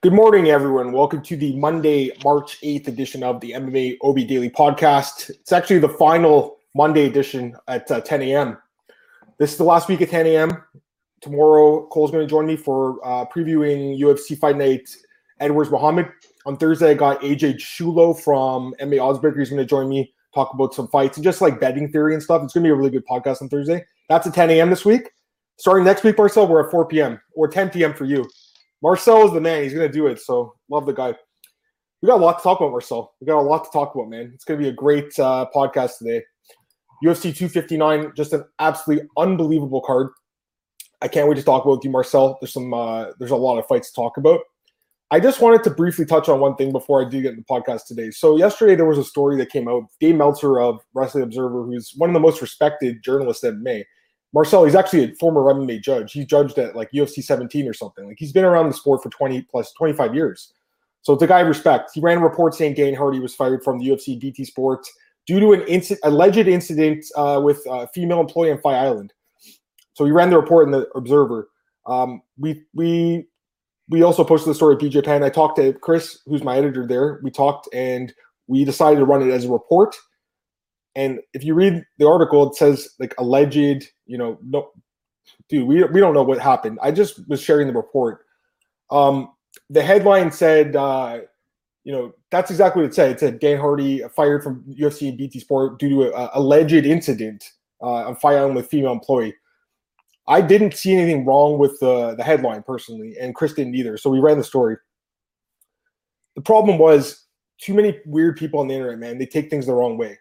Good morning, everyone. Welcome to the Monday, March 8th edition of the MMA OB Daily Podcast. It's actually the final Monday edition at uh, 10 a.m. This is the last week at 10 a.m. Tomorrow, Cole's going to join me for uh, previewing UFC Fight Night Edwards Muhammad. On Thursday, I got AJ Shulo from MMA Oddsbreaker. He's going to join me, talk about some fights and just like betting theory and stuff. It's going to be a really good podcast on Thursday. That's at 10 a.m. this week. Starting next week, Marcel, we're at 4 p.m. or 10 p.m. for you. Marcel is the man. He's to do it. So love the guy. We got a lot to talk about, Marcel. We got a lot to talk about, man. It's to be a great uh, podcast today. UFC 259, just an absolutely unbelievable card. I can't wait to talk about you, Marcel. There's some, uh, there's a lot of fights to talk about. I just wanted to briefly touch on one thing before I do get in the podcast today. So yesterday there was a story that came out. Dave Meltzer of Wrestling Observer, who's one of the most respected journalists in May, Marcel, he's actually a former MMA judge. He judged at like UFC 17 or something. Like he's been around the sport for 20 plus 25 years. So it's a guy I respect. He ran a report saying Dan Hardy was fired from the UFC BT Sports due to an inc- alleged incident uh, with a female employee on Fight Island. So he ran the report in the Observer. Um, we we we also posted the story at BJ Penn. I talked to Chris, who's my editor there. We talked and we decided to run it as a report. And if you read the article, it says like alleged, you know, no, dude, we, we don't know what happened. I just was sharing the report. Um, the headline said, uh, you know, that's exactly what it said. It said Dan Hardy fired from UFC and BT Sport due to a, alleged incident uh, on firing with female employee. I didn't see anything wrong with the, the headline personally, and Chris didn't either. So we ran the story. The problem was too many weird people on the internet, man. They take things the wrong way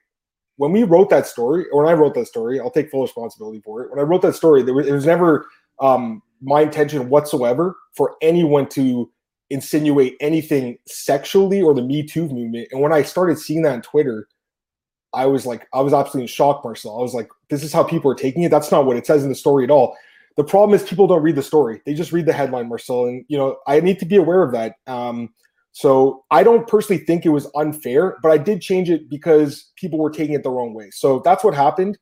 when we wrote that story, or when I wrote that story, I'll take full responsibility for it. When I wrote that story, there was, it was never um, my intention whatsoever for anyone to insinuate anything sexually or the Me Too movement. And when I started seeing that on Twitter, I was like, I was absolutely in shock, Marcel. I was like, this is how people are taking it. That's not what it says in the story at all. The problem is people don't read the story; they just read the headline, Marcel. And you know, I need to be aware of that. Um, so I don't personally think it was unfair, but I did change it because people were taking it the wrong way. So that's what happened.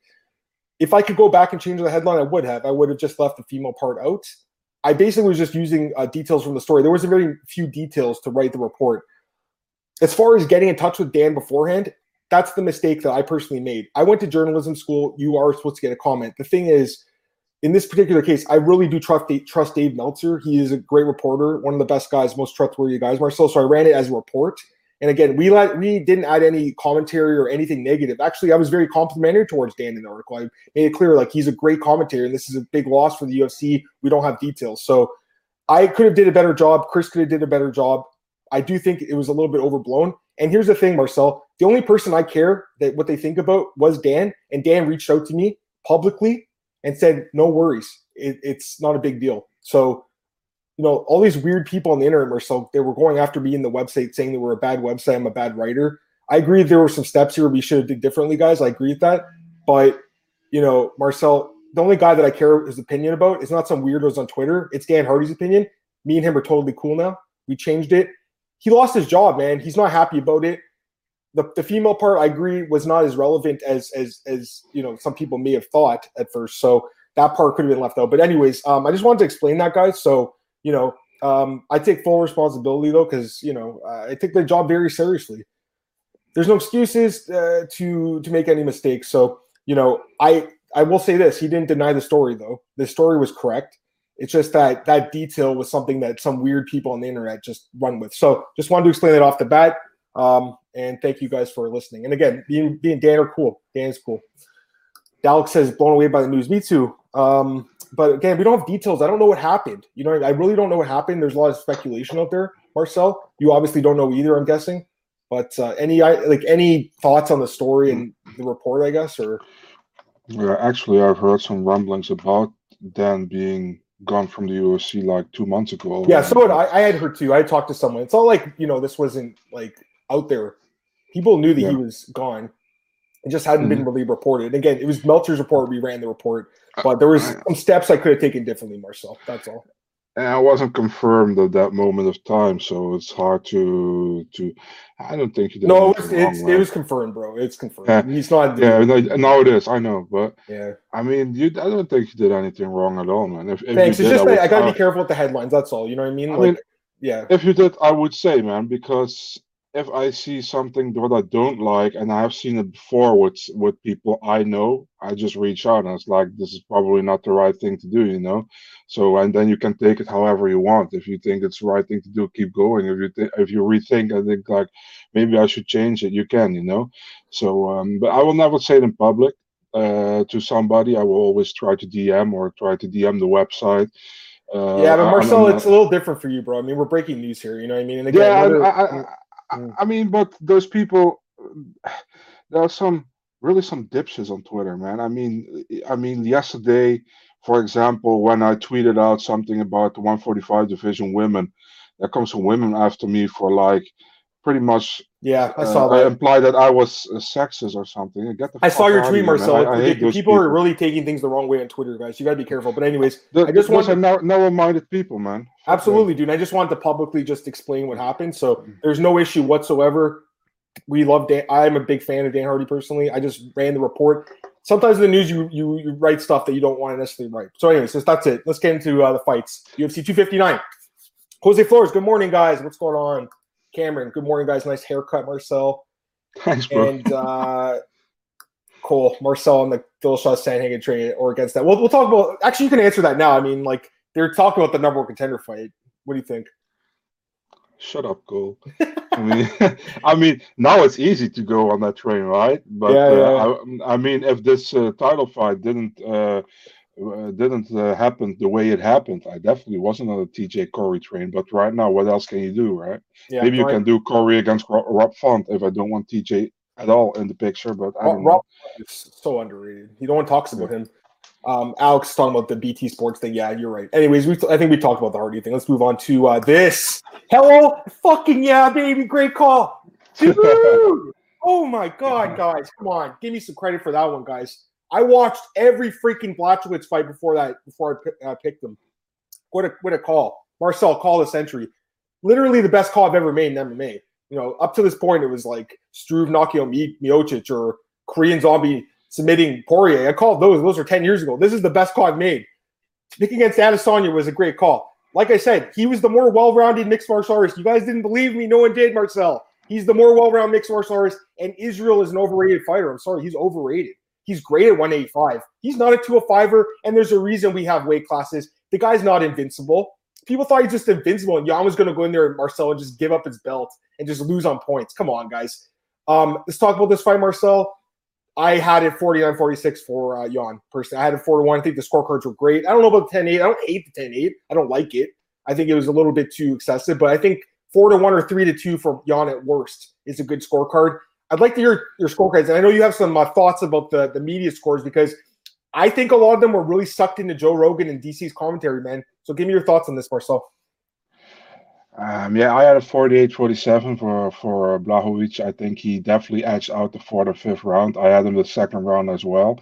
If I could go back and change the headline, I would have. I would have just left the female part out. I basically was just using uh, details from the story. There was a very few details to write the report. As far as getting in touch with Dan beforehand, that's the mistake that I personally made. I went to journalism school. You are supposed to get a comment. The thing is, in this particular case, I really do trust trust Dave Meltzer. He is a great reporter, one of the best guys, most trustworthy guys, Marcel. So I ran it as a report. And again, we let, we didn't add any commentary or anything negative. Actually, I was very complimentary towards Dan in the article. I made it clear like he's a great commentator, and this is a big loss for the UFC. We don't have details, so I could have did a better job. Chris could have did a better job. I do think it was a little bit overblown. And here's the thing, Marcel. The only person I care that what they think about was Dan, and Dan reached out to me publicly and said, no worries, it, it's not a big deal. So, you know, all these weird people on the internet were so they were going after me in the website saying they were a bad website, I'm a bad writer. I agree there were some steps here we should have did differently, guys. I agree with that. But, you know, Marcel, the only guy that I care his opinion about is not some weirdos on Twitter. It's Dan Hardy's opinion. Me and him are totally cool now. We changed it. He lost his job, man. He's not happy about it the, the female part I agree was not as relevant as as as you know some people may have thought at first. So that part could have been left out. But anyways, um, I just wanted to explain that, guys. So you know, um, I take full responsibility though, because you know I take the job very seriously. There's no excuses uh, to to make any mistakes. So you know, I I will say this: he didn't deny the story though. The story was correct. It's just that that detail was something that some weird people on the internet just run with. So just wanted to explain that off the bat. Um, and thank you guys for listening. And again, being being Dan are cool. Dan's cool. Dalek says blown away by the news. Me too. Um, but again, we don't have details. I don't know what happened. You know, I really don't know what happened. There's a lot of speculation out there. Marcel, you obviously don't know either. I'm guessing. But uh, any like any thoughts on the story and the report, I guess, or yeah, actually, I've heard some rumblings about Dan being gone from the UFC like two months ago. Yeah, so I, I had heard too. I talked to someone. It's all like you know, this wasn't like out there. People knew that yeah. he was gone. It just hadn't mm-hmm. been really reported. Again, it was Meltzer's report. We ran the report, uh, but there was some steps I could have taken differently, Marcel. That's all. And I wasn't confirmed at that moment of time, so it's hard to to. I don't think he did. No, it's, it's it was confirmed, bro. It's confirmed. Yeah. He's not. Yeah, no, it is. I know, but yeah. I mean, you. I don't think he did anything wrong at all, man. If, if Thanks. It's did, just I, I gotta be careful with the headlines. That's all. You know what I mean? I like, mean, Yeah. If you did, I would say, man, because if I see something that I don't like, and I have seen it before with with people I know, I just reach out and it's like, this is probably not the right thing to do, you know. So and then you can take it however you want. If you think it's the right thing to do, keep going. If you th- if you rethink, I think like maybe I should change it, you can, you know. So, um, but I will never say it in public uh, to somebody. I will always try to DM or try to DM the website. Uh, yeah, but Marcel, it's a little different for you, bro. I mean, we're breaking news here. You know what I mean? And again, yeah, I, I, I, mm. I, mean, but those people, there are some really some dipshits on Twitter, man. I mean, I mean, yesterday, for example, when I tweeted out something about the 145 division women, there comes some women after me for like pretty much yeah i saw uh, that. implied that i was uh, sexist or something. I saw your tweet marcel I, I people, people, are really taking things the wrong way on twitter guys. You got to be careful. But anyways the, i just want to narrow-minded people man. Absolutely dude. I just wanted to publicly just explain what happened. So mm. there's no issue whatsoever. We love dan i'm a big fan of dan hardy personally. I just ran the report. Sometimes in the news you you, you write stuff that you don't want to necessarily write. So anyways that's it. Let's get into uh, the fights. Ufc 259 jose flores good morning guys. What's going on Cameron, good morning, guys. Nice haircut, Marcel. Thanks, bro. And uh, cool, Marcel on the Dillashaw Sandhagen train or against that. We'll, we'll talk about. Actually, you can answer that now. I mean, like they're talking about the number one contender fight. What do you think? Shut up, Cole. I mean, I mean, now it's easy to go on that train, right? But yeah, yeah, uh, I, I, mean, if this uh, title fight didn't uh, didn't uh, happen the way it happened, I definitely wasn't on a TJ Cory train. But right now, what else can you do, right? Yeah, Maybe you can do Cory against Rob Font if I don't want TJ at all in the picture. But I don't Rob know. is so underrated. You no one talks about him. Um, Alex talking about the BT Sports thing. Yeah, you're right. Anyways, we I think we talked about the Hardy thing. Let's move on to uh, this. Hello, fucking yeah, baby, great call. Dude. oh my god, guys, come on, give me some credit for that one, guys. I watched every freaking Blachowicz fight before that, before I uh, picked them. What a what a call, Marcel, call the century. Literally the best call I've ever made in MMA. You know, up to this point, it was like Struve out Miocic or Korean Zombie submitting Poirier. I called those; those are ten years ago. This is the best call I've made. Pick against Adesanya was a great call. Like I said, he was the more well-rounded mixed martial artist. You guys didn't believe me; no one did, Marcel. He's the more well-rounded mixed martial artist, and Israel is an overrated fighter. I'm sorry, he's overrated. He's great at 185. He's not a 205er, and there's a reason we have weight classes. The guy's not invincible. People thought he's just invincible, and Jan was going to go in there and Marcel and just give up his belt and just lose on points. Come on, guys. Um, let's talk about this fight, Marcel. I had it 49 46 for uh, Jan personally. I had it 4 1. I think the scorecards were great. I don't know about the 10 8. I don't hate the 10 8. I don't like it. I think it was a little bit too excessive, but I think 4 to 1 or 3 to 2 for Jan at worst is a good scorecard. I'd like to hear your scorecards, and I know you have some uh, thoughts about the the media scores because I think a lot of them were really sucked into Joe Rogan and DC's commentary, man. So give me your thoughts on this, Marcel. Um, yeah, I had a 48-47 for for Blachowicz. I think he definitely edged out the fourth or fifth round. I had him the second round as well.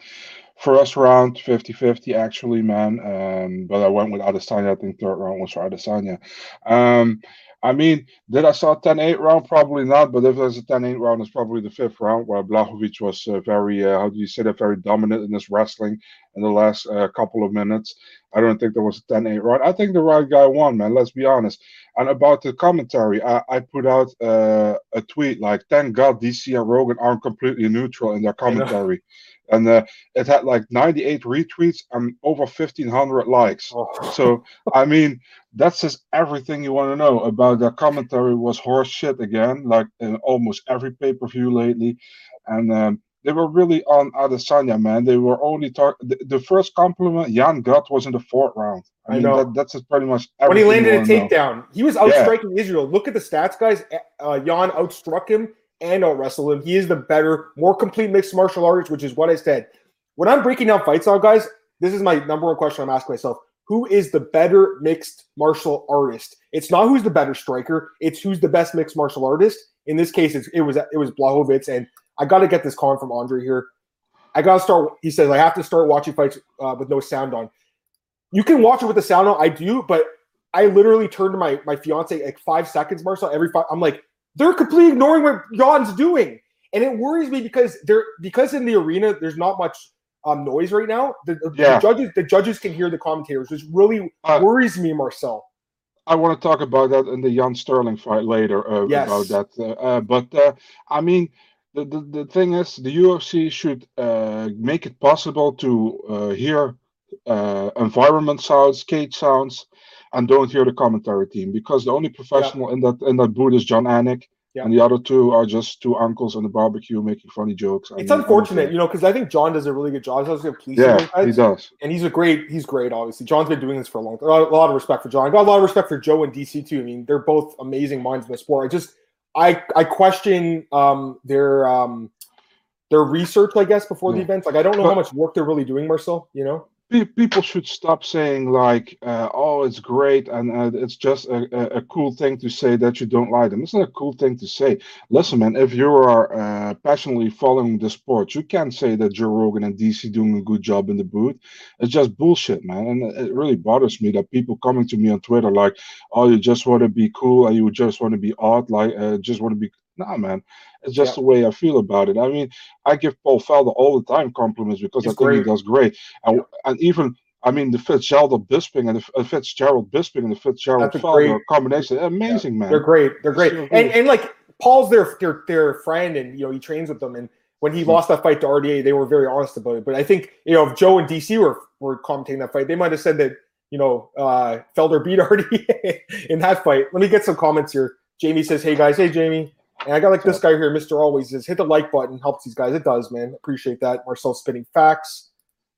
First round, 50-50 actually, man. Um, but I went with Adesanya. I think third round was for Adesanya. Um, I mean, did I saw 10 8 round? Probably not. But if there's a 10 8 round, it's probably the fifth round where Blachowicz was uh, very, uh, how do you say that, very dominant in his wrestling in the last uh, couple of minutes. I don't think there was a 10 8 round. I think the right guy won, man. Let's be honest. And about the commentary, I, I put out uh, a tweet like, thank God DC and Rogan aren't completely neutral in their commentary and uh, it had like 98 retweets and over 1500 likes oh. so i mean that's just everything you want to know about the commentary was horse shit again like in almost every pay-per-view lately and um, they were really on Adesanya, man. They were only talking. The, the, first compliment Jan got was in the fourth round. I, I mean, know. That, that's pretty much when he landed a takedown. Know. He was outstriking yeah. Israel. Look at the stats, guys. Uh, Jan outstruck him and I'll wrestle him. He is the better, more complete mixed martial artist, which is what I said. When I'm breaking down fights now, guys, this is my number one question I'm asking myself. Who is the better mixed martial artist? It's not who's the better striker, it's who's the best mixed martial artist. In this case, it was it was Blachowicz, and I got to get this comment from Andre here. I got to start. He says I have to start watching fights uh, with no sound on. You can watch it with the sound on. I do, but I literally turned to my my fiance like five seconds, Marcel. Every five, I'm like, they're completely ignoring what Jan's doing. And it worries me because they're because in the arena there's not much um, noise right now. The, yeah. the, judges the judges can hear the commentators, which really uh, worries me, Marcel. I want to talk about that in the Jan Sterling fight later uh, Yes. about that. Uh, uh, but uh, I mean, the, the the thing is, the UFC should uh, make it possible to uh, hear uh, environment sounds, cage sounds, and don't hear the commentary team because the only professional in that in that booth is Jon Anik, Yeah. and the other two are just two uncles on the barbecue making funny jokes. It's and- unfortunate, and- you know, because I think Jon does a really good job. He's a police yeah, guys, he does. and he's a great, he's great. Obviously, Jon's been doing this for a long time. A lot of respect for Jon. I got a lot of respect for Joe and DC too. I mean, they're both amazing minds in the sport. I just, I, I question um, their um, their research, I guess, before the Yeah. events. Like, I don't know how much work they're really doing, Marcel. You know, people should stop saying like, uh, "Oh, it's great," and uh, it's just a, a, cool thing to say that you don't like them. It's not a cool thing to say. Listen, man, if you are uh, passionately following the sport, you can't say that Joe Rogan and DC doing a good job in the booth. It's just bullshit, man, and it it really bothers me that people coming to me on Twitter like, "Oh, you just want to be cool and you just want to be odd, like, uh, just want to be." Nah, man, it's just Yeah. the way I feel about it. I mean, I give Paul Felder all the time compliments because He's I think he does great and, and even I mean the Fitzgerald Bisping and the uh, Fitzgerald Bisping and the Fitzgerald Felder great- combination, amazing man. they're great. They're great, So and and like Paul's their their their friend, and you know he trains with them. And when he Hmm. lost that fight to RDA, they were very honest about it. But I think you know if Joe and DC were were commentating that fight, they might have said that you know uh, Felder beat RDA in that fight. Let me get some comments here. Jamie says, "Hey guys, hey Jamie." And I got like this guy here, Mr. Always says, hit the like button, helps these guys. It does, man. Appreciate that. Marcel spinning facts.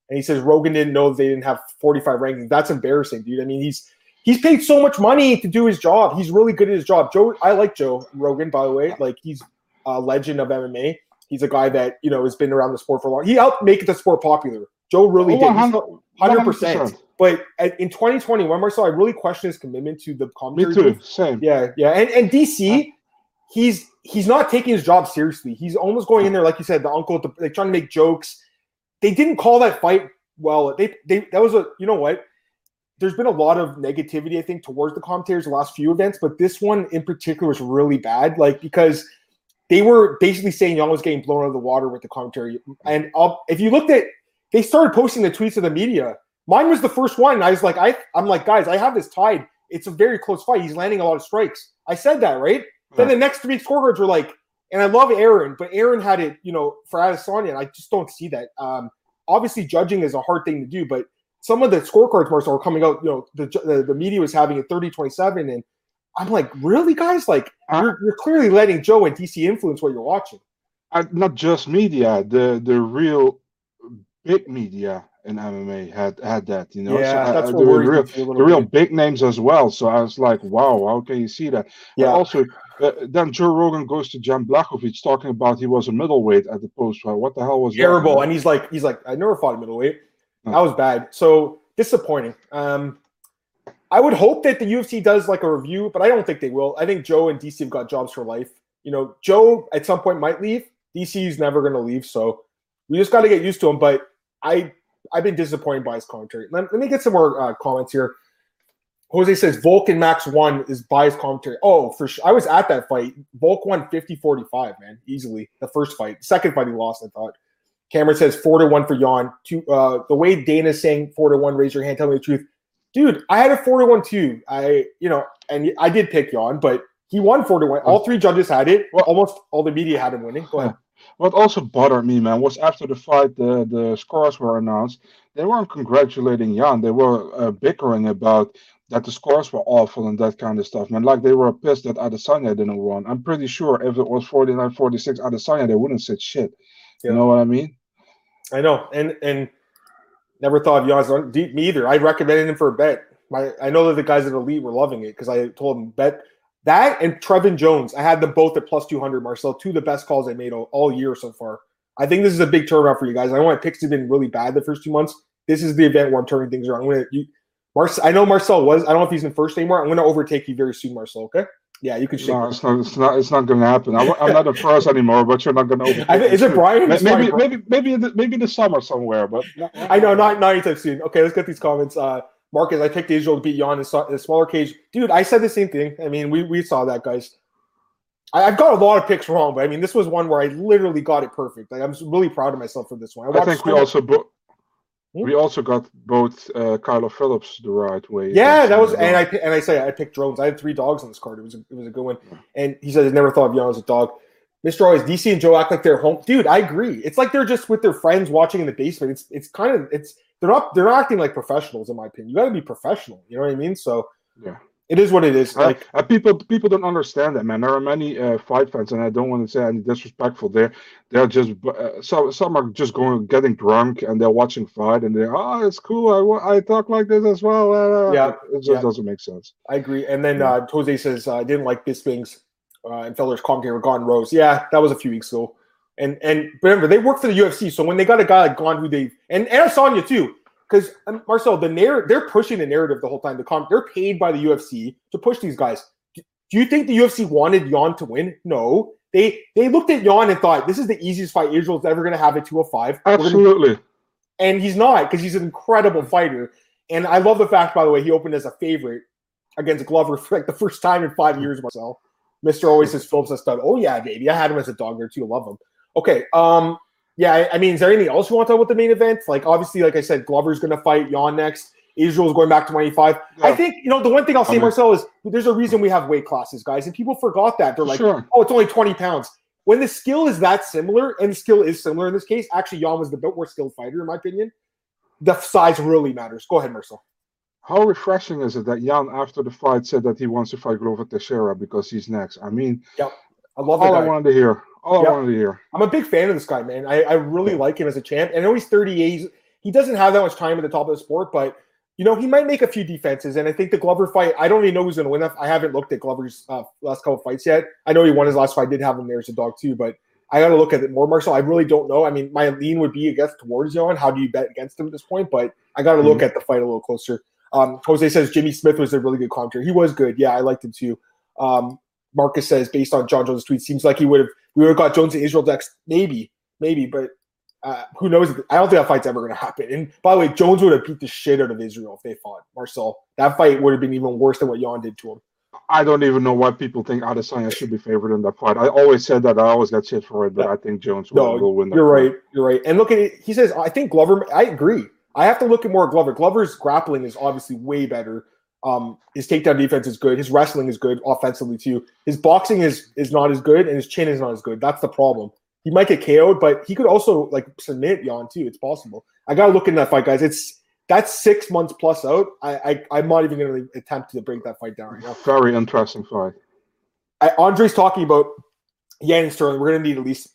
And he says Rogan didn't know they didn't have 45 rankings. That's embarrassing, dude. I mean, he's he's paid so much money to do his job. He's really good at his job. Joe, I like Joe Rogan, by the way. Like he's a legend of MMA. He's a guy that you know has been around the sport for a long. He helped make the sport popular. Joe really Oh, did. He's 100 Hundred percent. 100%. But at- in 2021, Marcel, I really question his commitment to the Me too. Same. Yeah, yeah, and and DC, he's he's not taking his job seriously. He's almost going in there, like you said, the uncle, the, like trying to make jokes. They didn't call that fight well. They they that was a you know what. There's been a lot of negativity, I think, towards the commentators the last few events, but this one in particular was really bad. Like because they were basically saying Young was getting blown out of the water with the commentary. And I'll, if you looked at, they started posting the tweets of the media. Mine was the first one. I was like, I, I'm like, guys, I have this tied. It's a very close fight. He's landing a lot of strikes. I said that, right? Then the next three scorecards were like, and I love Aaron, but Aaron had it, you know, for Adesanya, and I just don't see that. Um, obviously, judging is a hard thing to do, but some of the scorecards, Marcel, were coming out, you know, the, the, the media was having it 30 27, and I'm like, really, guys? Like, you're, you're clearly letting Joe and DC influence what you're watching. Uh, not just media, the the real big media in MMA had had that. You know, yeah, So, that's the what worries real me too a the real big names as well. So I was like, wow, how can you see that? Yeah. And also, uh, then Joe Rogan goes to Jan Blachowicz talking about he was a middleweight at the post fight. What the hell was terrible. that? And he's like, he's like, I never fought a middleweight. Huh. That was bad. So disappointing. Um, I would hope that the UFC does like a review, but I don't think they will. I think Joe and DC have got jobs for life. You know, Joe at some point might leave. DC is never going to leave, so we just got to get used to him. But I, I've been disappointed by his commentary. Let, let me get some more uh, comments here. Jose says Vulcan Max one is biased commentary. Oh, for sure. I was at that fight. Volk won 50-45, man, easily. The first fight. Second fight he lost, I thought. Cameron says four to one for Jan. Two, uh, the way Dana's saying four to one, raise your hand, tell me the truth. Dude, I had a four to one too. I, you know, and I did pick Jan, but he won four to one. All three judges had it. Well- Almost all the media had him winning. Go ahead. What also bothered me, man, was after the fight, the, the scores were announced. They weren't congratulating Jan. They were uh, bickering about that the scores were awful and that kind of stuff, man. Like they were pissed that Adesanya didn't win. I'm pretty sure if it was 49 46 Adesanya, they wouldn't said shit. You know what I mean? I know, and and never thought of on deep me either. I recommended him for a bet. My I know that the guys at Elite were loving it because I told them bet that and Trevin Jones. I had them both at plus two hundred. Marcel, two of the best calls I made all, all year so far. I think this is a big turnaround for you guys. I know my picks have been really bad the first two months. This is the event where I'm turning things around. I'm gonna you, Marcel. I know Marcel was. I don't know if he's in first anymore. I'm gonna overtake you very soon, Marcel. Okay? Yeah, you can shake. No, it's not. It's not. It's not going to happen. I'm, I'm not a first anymore, but you're not going to. I think- is it Brian? It's Maybe, Brian. maybe, maybe, in the, maybe in the summer somewhere. But I know, not not anytime soon. Okay, let's get these comments. Uh, Marcus, I picked Israel to beat Jan in a smaller cage. Dude, I said the same thing. I mean, we, we saw that, guys. I, I've got a lot of picks wrong, but I mean, this was one where I literally got it perfect. Like, I'm really proud of myself for this one. I watched think we also. We also got both uh, Kyler Phillips the right way. Yeah, that was, and I and I say I picked drones. I had three dogs on this card. It was a, it was a good one. And he says I never thought of Jan as a dog. Mr. Always DC and Joe act like they're home. Dude, I agree. It's like they're just with their friends watching in the basement. It's it's kind of it's they're not they're not acting like professionals in my opinion. You got to be professional. You know what I mean? So yeah, it is what it is. Like uh, people, people don't understand that, man. There are many uh, fight fans, and I don't want to say any disrespectful. They're they're just uh, some some are just going getting drunk and they're watching fight and they're oh it's cool. I, I talk like this as well. Uh, yeah, it just yeah. doesn't make sense. I agree. And then uh, Jose says I didn't like Bisping's uh, and Felder's commentary with Gane Rose. Yeah, that was a few weeks ago. And and remember they work for the UFC, so when they got a guy like Gane who they and and Sonya too because um, Marcel, the narrative they're pushing the narrative the whole time. The com- they're paid by the UFC to push these guys. Do you think the UFC wanted Jan to win? No. They they looked at Jan and thought this is the easiest fight Israel's ever going to have at 205. Absolutely. And he's not because he's an incredible fighter. And I love the fact, by the way, he opened as a favorite against Glover for like the first time in five years. Marcel, Mister always says Phillips has done. Oh yeah, baby, I had him as a dog there too. Love him. Okay. Um, yeah, I mean, is there anything else you want to talk about the main event? Like, obviously, like I said, Glover's going to fight Jan next. Israel's going back to 25. Yeah. I think, you know, the one thing I'll say, I mean, Marcel, is there's a reason we have weight classes, guys, and people forgot that. They're like, sure. oh, it's only 20 pounds. When the skill is that similar, and the skill is similar in this case, actually, Jan was the bit more skilled fighter, in my opinion. The size really matters. Go ahead, Marcel. How refreshing is it that Jan, after the fight, said that he wants to fight Glover Teixeira because he's next? I mean, yep. I love all I wanted to hear. All yep. I wanted to hear. I'm a big fan of this guy, man. I, I really yeah. like him as a champ. I know he's 38. He's, he doesn't have that much time at the top of the sport, but you know he might make a few defenses. And I think the Glover fight. I don't even know who's going to win. That. I haven't looked at Glover's uh, last couple fights yet. I know he won his last fight. I did have him there as a dog too, but I got to look at it more, Marcel. I really don't know. I mean, my lean would be against towards Jan. How do you bet against him at this point? But I got to mm-hmm. look at the fight a little closer. Um, Jose says Jimmy Smith was a really good commentary. He was good. Yeah, I liked him too. Um, Marcus says, based on Jon Jones' tweet, seems like he would have we would have got Jones and Israel next, maybe, maybe, but uh, who knows? I don't think that fight's ever going to happen. And by the way, Jones would have beat the shit out of Israel if they fought Marcel. That fight would have been even worse than what Jan did to him. I don't even know why people think Adesanya should be favored in that fight. I always said that. I always got shit for it, but yeah. I think Jones will, no, will win. you're fight. right. You're right. And look at it. He says, I think Glover. I agree. I have to look at more Glover. Glover's grappling is obviously way better. Um, his takedown defense is good. His wrestling is good offensively too. His boxing is is not as good, and his chin is not as good. That's the problem. He might get KO'd, but he could also like submit Jan too. It's possible. I gotta look in that fight, guys. It's that's six months plus out. I, I am not even gonna attempt to break that fight down right now. Very interesting fight. I, Andre's talking about Yan and Sterling. We're gonna need at least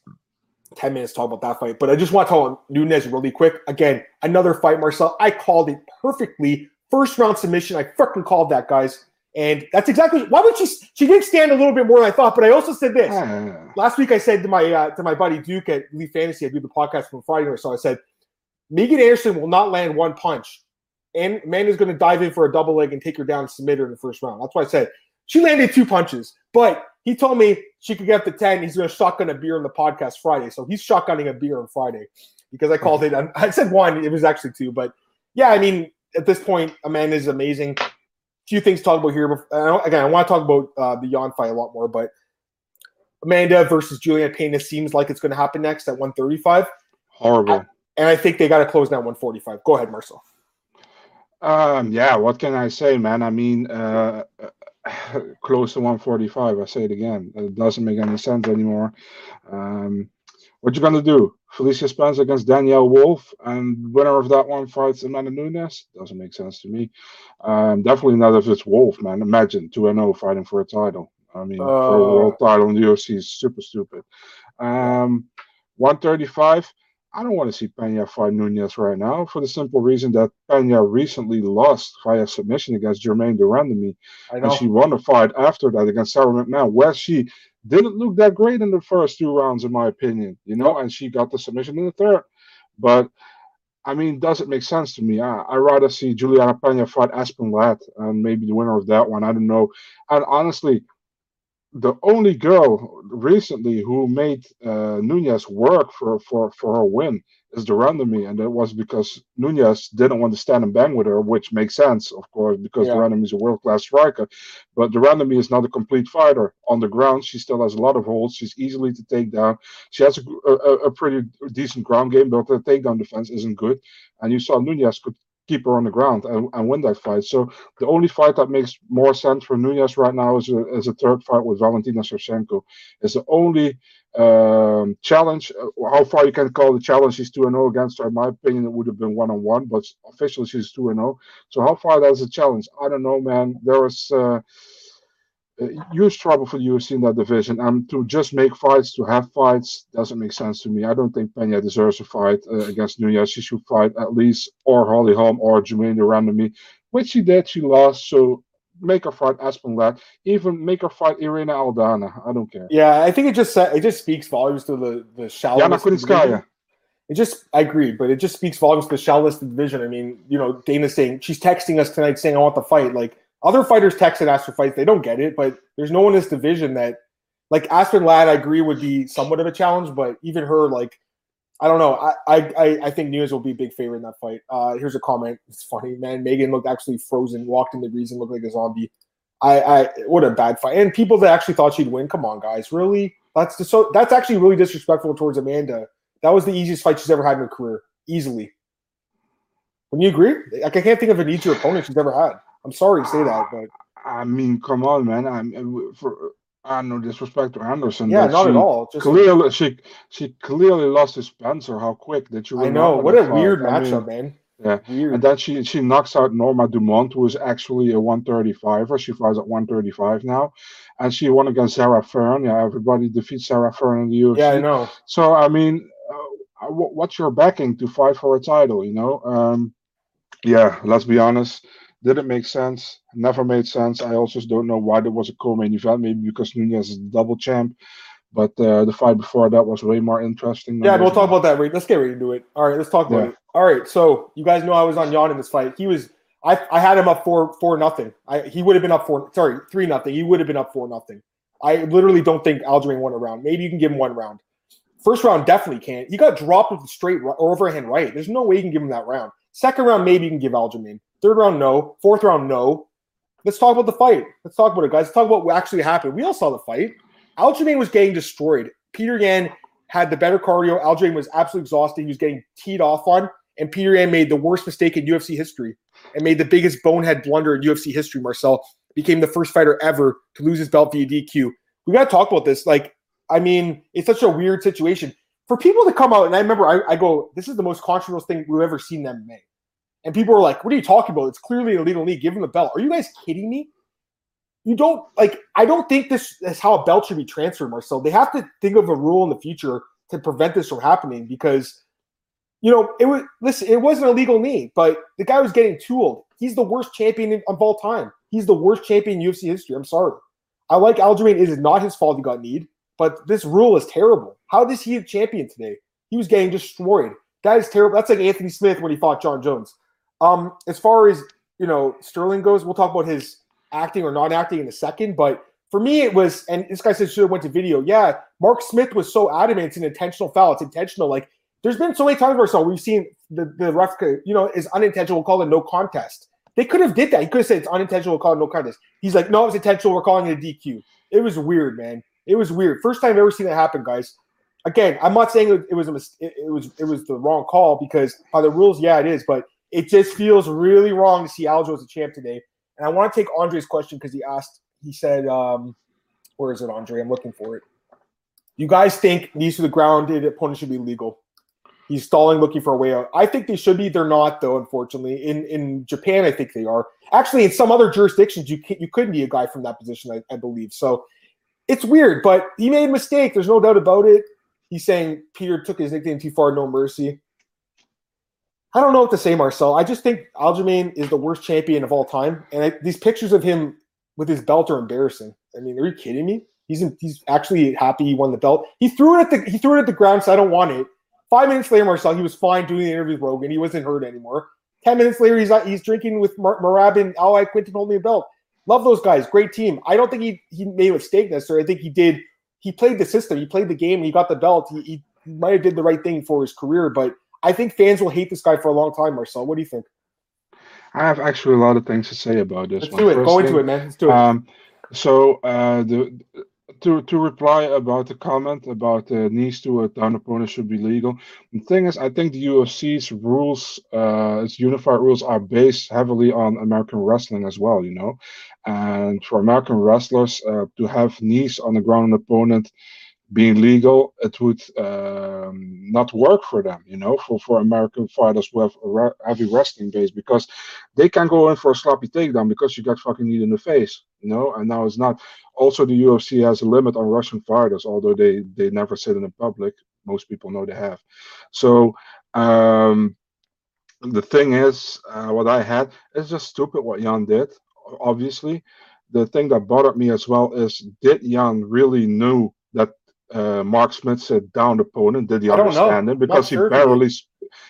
10 minutes to talk about that fight. But I just want to talk about Nunes really quick. Again, another fight, Marcel. I called it perfectly First round submission. I fucking called that, guys. And that's exactly why would she she did stand a little bit more than I thought. But I also said this last week. I said to my uh, to my buddy Duke at Elite Fantasy, I do the podcast from Friday, so I said Megan Anderson will not land one punch, and Amanda's going to dive in for a double leg and take her down and submit her in the first round. That's why I said she landed two punches, but he told me she could get to ten. He's going to shotgun a beer in the podcast Friday, so he's shotgunning a beer on Friday because I called it. I said one, it was actually two, but yeah, I mean at this point, Amanda is amazing. A few things to talk about here. Again, I want to talk about uh, the Jan fight a lot more, but Amanda versus Julianna Peña seems like it's going to happen next at 135. Horrible. I, and I think they got to close now 145. Go ahead, Marcel. Um, yeah, what can I say, man? I mean, uh, close to 145. I say it again. It doesn't make any sense anymore. Um, what you gonna do? Felicia Spence against Danyelle Wolf, and winner of that one fights Amanda Nunes. Doesn't make sense to me. Um, definitely not if it's Wolf, man. Imagine 2 0 fighting for a title. I mean, uh, for a world title in the UFC is super stupid. Um, 135. I don't want to see Pena fight Nunes right now for the simple reason that Pena recently lost via submission against Germaine de Randamie. And she won a fight after that against Sara McMann, where she didn't look that great in the first two rounds, in my opinion, you know, and she got the submission in the third. But I mean, does it make sense to me? I, I rather see Julianna Pena fight Aspen Ladd and maybe the winner of that one. I don't know. And honestly, the only girl recently who made uh, Nunes work for, for, for her win is de Randamie, and that was because Nunes didn't want to stand and bang with her, which makes sense, of course, because yeah. is a world class striker. But de Randamie is not a complete fighter. On the ground, she still has a lot of holds. She's easily to take down. She has a, a, a pretty decent ground game, but the takedown defense isn't good. And you saw Nunes could keep her on the ground and, and win that fight. So the only fight that makes more sense for Nunes right now is a, is a third fight with Valentina Shevchenko. It's the only um, challenge. Uh, how far you can call the challenge? She's 2 and 0 against her. In my opinion, it would have been one on one, but officially she's 2 and 0. So how far that's a challenge? I don't know, man. There was. Uh, huge trouble for the UFC in that division. And to just make fights, to have fights, doesn't make sense to me. I don't think Pena deserves a fight uh, against Nunes. She should fight at least or Holly Holm or Germaine de Randamie, which she did. She lost. So make her fight Aspen Ladd. Even make her fight Irene Aldana. I don't care. Yeah, I think it just it just speaks volumes to the the. Yana Kunitskaya. It just, I agree, but it just speaks volumes to the the division. I mean, you know, Dana's saying she's texting us tonight saying I want the fight. Like other fighters text and for fights. They don't get it, but there's no one in this division that, like Aspen Ladd, I agree would be somewhat of a challenge, but even her, like, I don't know. I I I think Nunes will be a big favorite in that fight. Uh, here's a comment. It's funny, man. Megan looked actually frozen, walked in the reason, looked like a zombie. I, I what a bad fight. And people that actually thought she'd win. Come on, guys. Really? That's just so that's actually really disrespectful towards Amanda. That was the easiest fight she's ever had in her career, easily. When you agree? Like I can't think of an easier opponent she's ever had. I'm sorry to say that, but I mean, come on, man. I'm for I no disrespect to Anderson. Yeah, not at all. Just clearly, like, she she clearly lost to Spencer. How quick did you? I know. What a weird I matchup, mean, man. Yeah, weird. and then she she knocks out Norma Dumont, who is actually a 135er. She fights at 135 now, and she won against Zarah Fairn. Yeah, everybody defeats Zarah Fairn in the UFC. Yeah, I know. So I mean, uh, what's your backing to fight for a title? You know, um, yeah. Let's be honest didn't make sense. Never made sense. I also don't know why there was a co-main event. Maybe because Nunes is the double champ. But uh, the fight before that was way more interesting. Yeah, we'll talk about that. Let's get ready to do it. All right, let's talk about yeah. it. All right, so you guys know I was on Jan in this fight. He was, I, I had him up four, four nothing. I, he would have been up four, sorry, three nothing. He would have been up four nothing. I literally don't think Aljamain won a round. Maybe you can give him one round. First round definitely can't. He got dropped with a straight right, overhand right. There's no way you can give him that round. Second round, maybe you can give Aljamain. Third round, no. Fourth round, no. Let's talk about the fight. Let's talk about it, guys. Let's talk about what actually happened. We all saw the fight. Aljamain was getting destroyed. Peter Yan had the better cardio. Aljamain was absolutely exhausted. He was getting teed off on, and Peter Yan made the worst mistake in UFC history and made the biggest bonehead blunder in UFC history. Marcel became the first fighter ever to lose his belt via DQ. We got to talk about this. Like, I mean, it's such a weird situation for people to come out. And I remember I, I go, this is the most controversial thing we've ever seen them make. And people were like, what are you talking about? It's clearly a legal knee. Give him the belt. Are you guys kidding me? You don't like, I don't think this is how a belt should be transferred, Marcel. They have to think of a rule in the future to prevent this from happening because, you know, it was, listen, it wasn't a legal knee, but the guy was getting tooled. He's the worst champion of all time. He's the worst champion in UFC history. I'm sorry. I like Aljamain. It is not his fault he got kneed, but this rule is terrible. How is he a champion today? He was getting destroyed. That is terrible. That's like Anthony Smith when he fought Jon Jones. Um, as far as you know, Sterling goes, we'll talk about his acting or not acting in a second. But for me, it was, and this guy said should have went to video. Yeah, Mark Smith was so adamant it's an intentional foul. It's intentional. Like there's been so many times where so we've seen the the ref, you know, is unintentional. We'll call it no contest. They could have did that. He could have said it's unintentional. We'll call it no contest. He's like, no, it's intentional. We're calling it a DQ. It was weird, man. It was weird. First time I've ever seen that happen, guys. Again, I'm not saying it, was a it, it was it was the wrong call because by the rules, yeah, it is. But it just feels really wrong to see Aljo as a champ today. And I want to take Andre's question because he asked, he said, um, where is it, Andre? I'm looking for it. You guys think these are the grounded opponents should be legal? He's stalling, looking for a way out. I think they should be. They're not, though. Unfortunately, in in Japan, I think they are. Actually, in some other jurisdictions, you can, you couldn't be a guy from that position. I, I believe so. It's weird, but he made a mistake. There's no doubt about it. He's saying Peter took his nickname too far. No mercy. I don't know what to say, Marcel. I just think Aljamain is the worst champion of all time, and I, these pictures of him with his belt are embarrassing. I mean, are you kidding me? He's in, he's actually happy he won the belt. He threw it at the he threw it at the ground, so I don't want it. Five minutes later, Marcel, he was fine doing the interview with Rogan. He wasn't hurt anymore. Ten minutes later, he's he's drinking with Mar- Merab and Al Iaquinta holding a belt. Love those guys. Great team. I don't think he he made a mistake necessarily. I think he did. He played the system. He played the game. He got the belt. He, he might have did the right thing for his career, but I think fans will hate this guy for a long time. Marcel, what do you think? I have actually a lot of things to say about this. Let's one. do it. First Go into it, man. Let's do it. Um, so uh, the to to reply about the comment about the knees to a down opponent should be legal. The thing is, I think the UFC's rules, uh, its unified rules, are based heavily on American wrestling as well. You know, and for American wrestlers uh, to have knees on the ground an opponent being legal, it would um, not work for them, you know, for, for American fighters who have a heavy wrestling base because they can go in for a sloppy takedown because you got fucking knee in the face, you know, and now it's not. Also, the UFC has a limit on Russian fighters, although they, they never said it in public. Most people know they have. So, um, the thing is, uh, what I had is just stupid what Jan did, obviously. The thing that bothered me as well is did Jan really know that uh, Mark Smith said down opponent. Did he understand it? Because he barely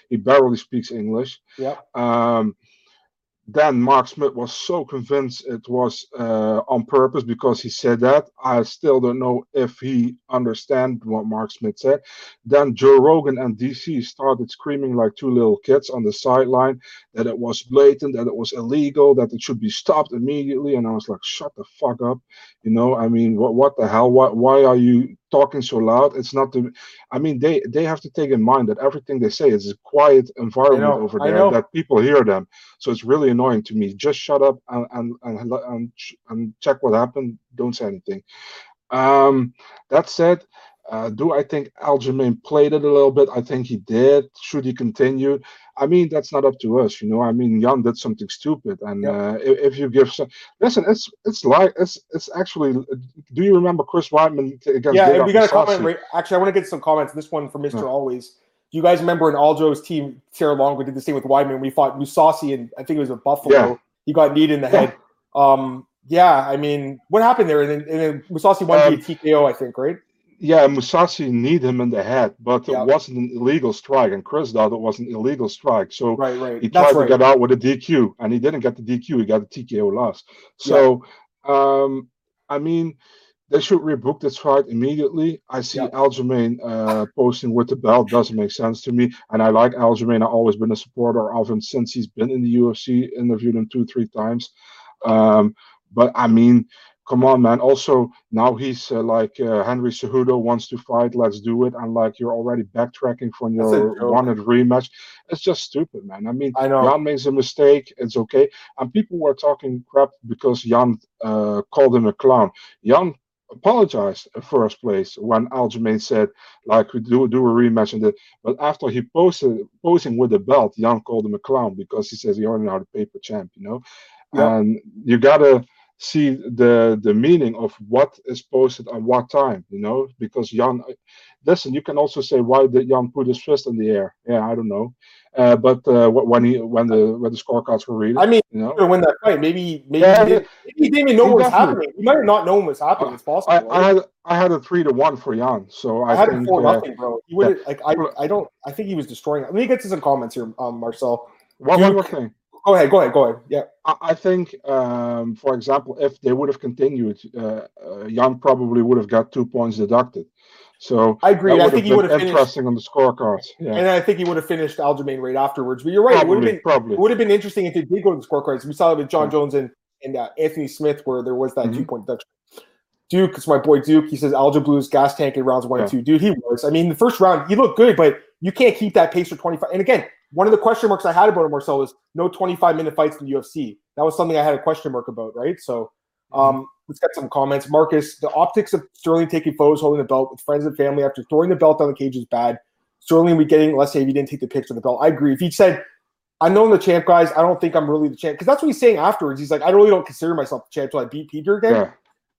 he barely speaks English. Yeah. Um, then Mark Smith was so convinced it was uh, on purpose because he said that. I still don't know if he understand what Mark Smith said. Then Joe Rogan and DC started screaming like two little kids on the sideline that it was blatant, that it was illegal, that it should be stopped immediately. And I was like, shut the fuck up. You know, I mean, what what the hell? Why why are you talking so loud? It's not the. I mean, they they have to take in mind that everything they say is a quiet environment over there that people hear them. So it's really annoying to me. Just shut up and and and, and, and check what happened. Don't say anything. Um, that said, uh, do I think Aljamain played it a little bit? I think he did. Should he continue? I mean, that's not up to us, you know. I mean, Jan did something stupid, and uh, if, if, you give some, listen, it's it's like it's it's actually. Do you remember Chris Weidman against? Yeah, we got a comment. Actually, I want to get some comments. This one from Mister yeah. Always. Do you guys remember in Aljo's team, Serra-Longo, we did the same with Weidman. We fought Mousasi, and I think it was a Buffalo. Yeah. He got kneed in the head. Um, yeah, I mean, what happened there? And then, and then Mousasi won um, via TKO, I think, right? Yeah, Mousasi need him in the head, but it wasn't an illegal strike, and Chris thought it was an illegal strike. So right, right. he tried to get out with a DQ, and he didn't get the DQ. He got the TKO loss. So, yeah. um, I mean, they should rebook this fight immediately. I see yeah. Aljamain uh, posting with the belt doesn't make sense to me, and I like Aljamain. I've always been a supporter of him since he's been in the UFC. Interviewed him two, three times. Um, but I mean, come on, man. Also, now he's uh, like uh, Henry Cejudo wants to fight. Let's do it. And like you're already backtracking from your wanted rematch. It's just stupid, man. I mean, I know Jan makes a mistake. It's okay. And people were talking crap because Jan uh, called him a clown. Jan apologized in first place when Aljamain said like we do do a rematch and that but after he posted posing with the belt Jan called him a clown because he says he already know how to paper champ you know and you gotta see the the meaning of what is posted at what time you know because jan listen you can also say why did jan put his fist in the air? Yeah i don't know. Uh, but uh, when he when the when the scorecards were read i mean you know? win that fight maybe maybe, yeah, he, did, maybe he didn't even know what was happening. He might have not known what was happening. It's possible. I, I, had i had a three to one for jan so i, I had think, a four uh, nothing bro. He would yeah. like i i don't i think he was destroying. Let me get to some comments here um marcel. One more thing Go ahead. Go ahead. Go ahead. Yeah. I think, um, for example, if they would have continued, uh, uh, Jan probably would have got two points deducted. So I agree. I think he would have interesting finished, on the scorecards. Yeah. And I think he would have finished Aljamain right afterwards. But you're right. Probably, it would have been probably. It would have been interesting if they did go to the scorecards. We saw it with Jon yeah. Jones and and uh, Anthony Smith, where there was that mm-hmm. two point deduction. Duke, it's my boy Duke. He says Aljo Blues gas tank in rounds one yeah. and two. Dude, he was. I mean, the first round he looked good, but you can't keep that pace for 25. And again, one of the question marks I had about him, Marcel, was no 25 minute fights in the UFC. That was something I had a question mark about, right? So um, mm-hmm. let's get some comments. Marcus, the optics of Sterling taking photos holding the belt with friends and family after throwing the belt on the cage is bad. Sterling would be getting, let's say, if he didn't take the picture of the belt. I agree. If he said, I know I'm the champ, guys, I don't think I'm really the champ. Because that's what he's saying afterwards. He's like, I really don't consider myself the champ until I beat Peter again. Yeah.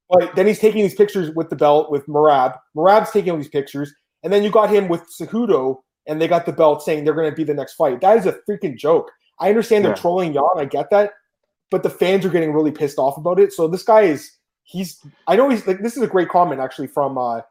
But then he's taking these pictures with the belt with Merab. Merab's taking all these pictures. And then you got him with Cejudo and they got the belt saying they're going to be the next fight. That is a freaking joke. I understand they're yeah. trolling Jan. I get that, but the fans are getting really pissed off about it. So this guy is he's. I know he's like this is a great comment actually from uh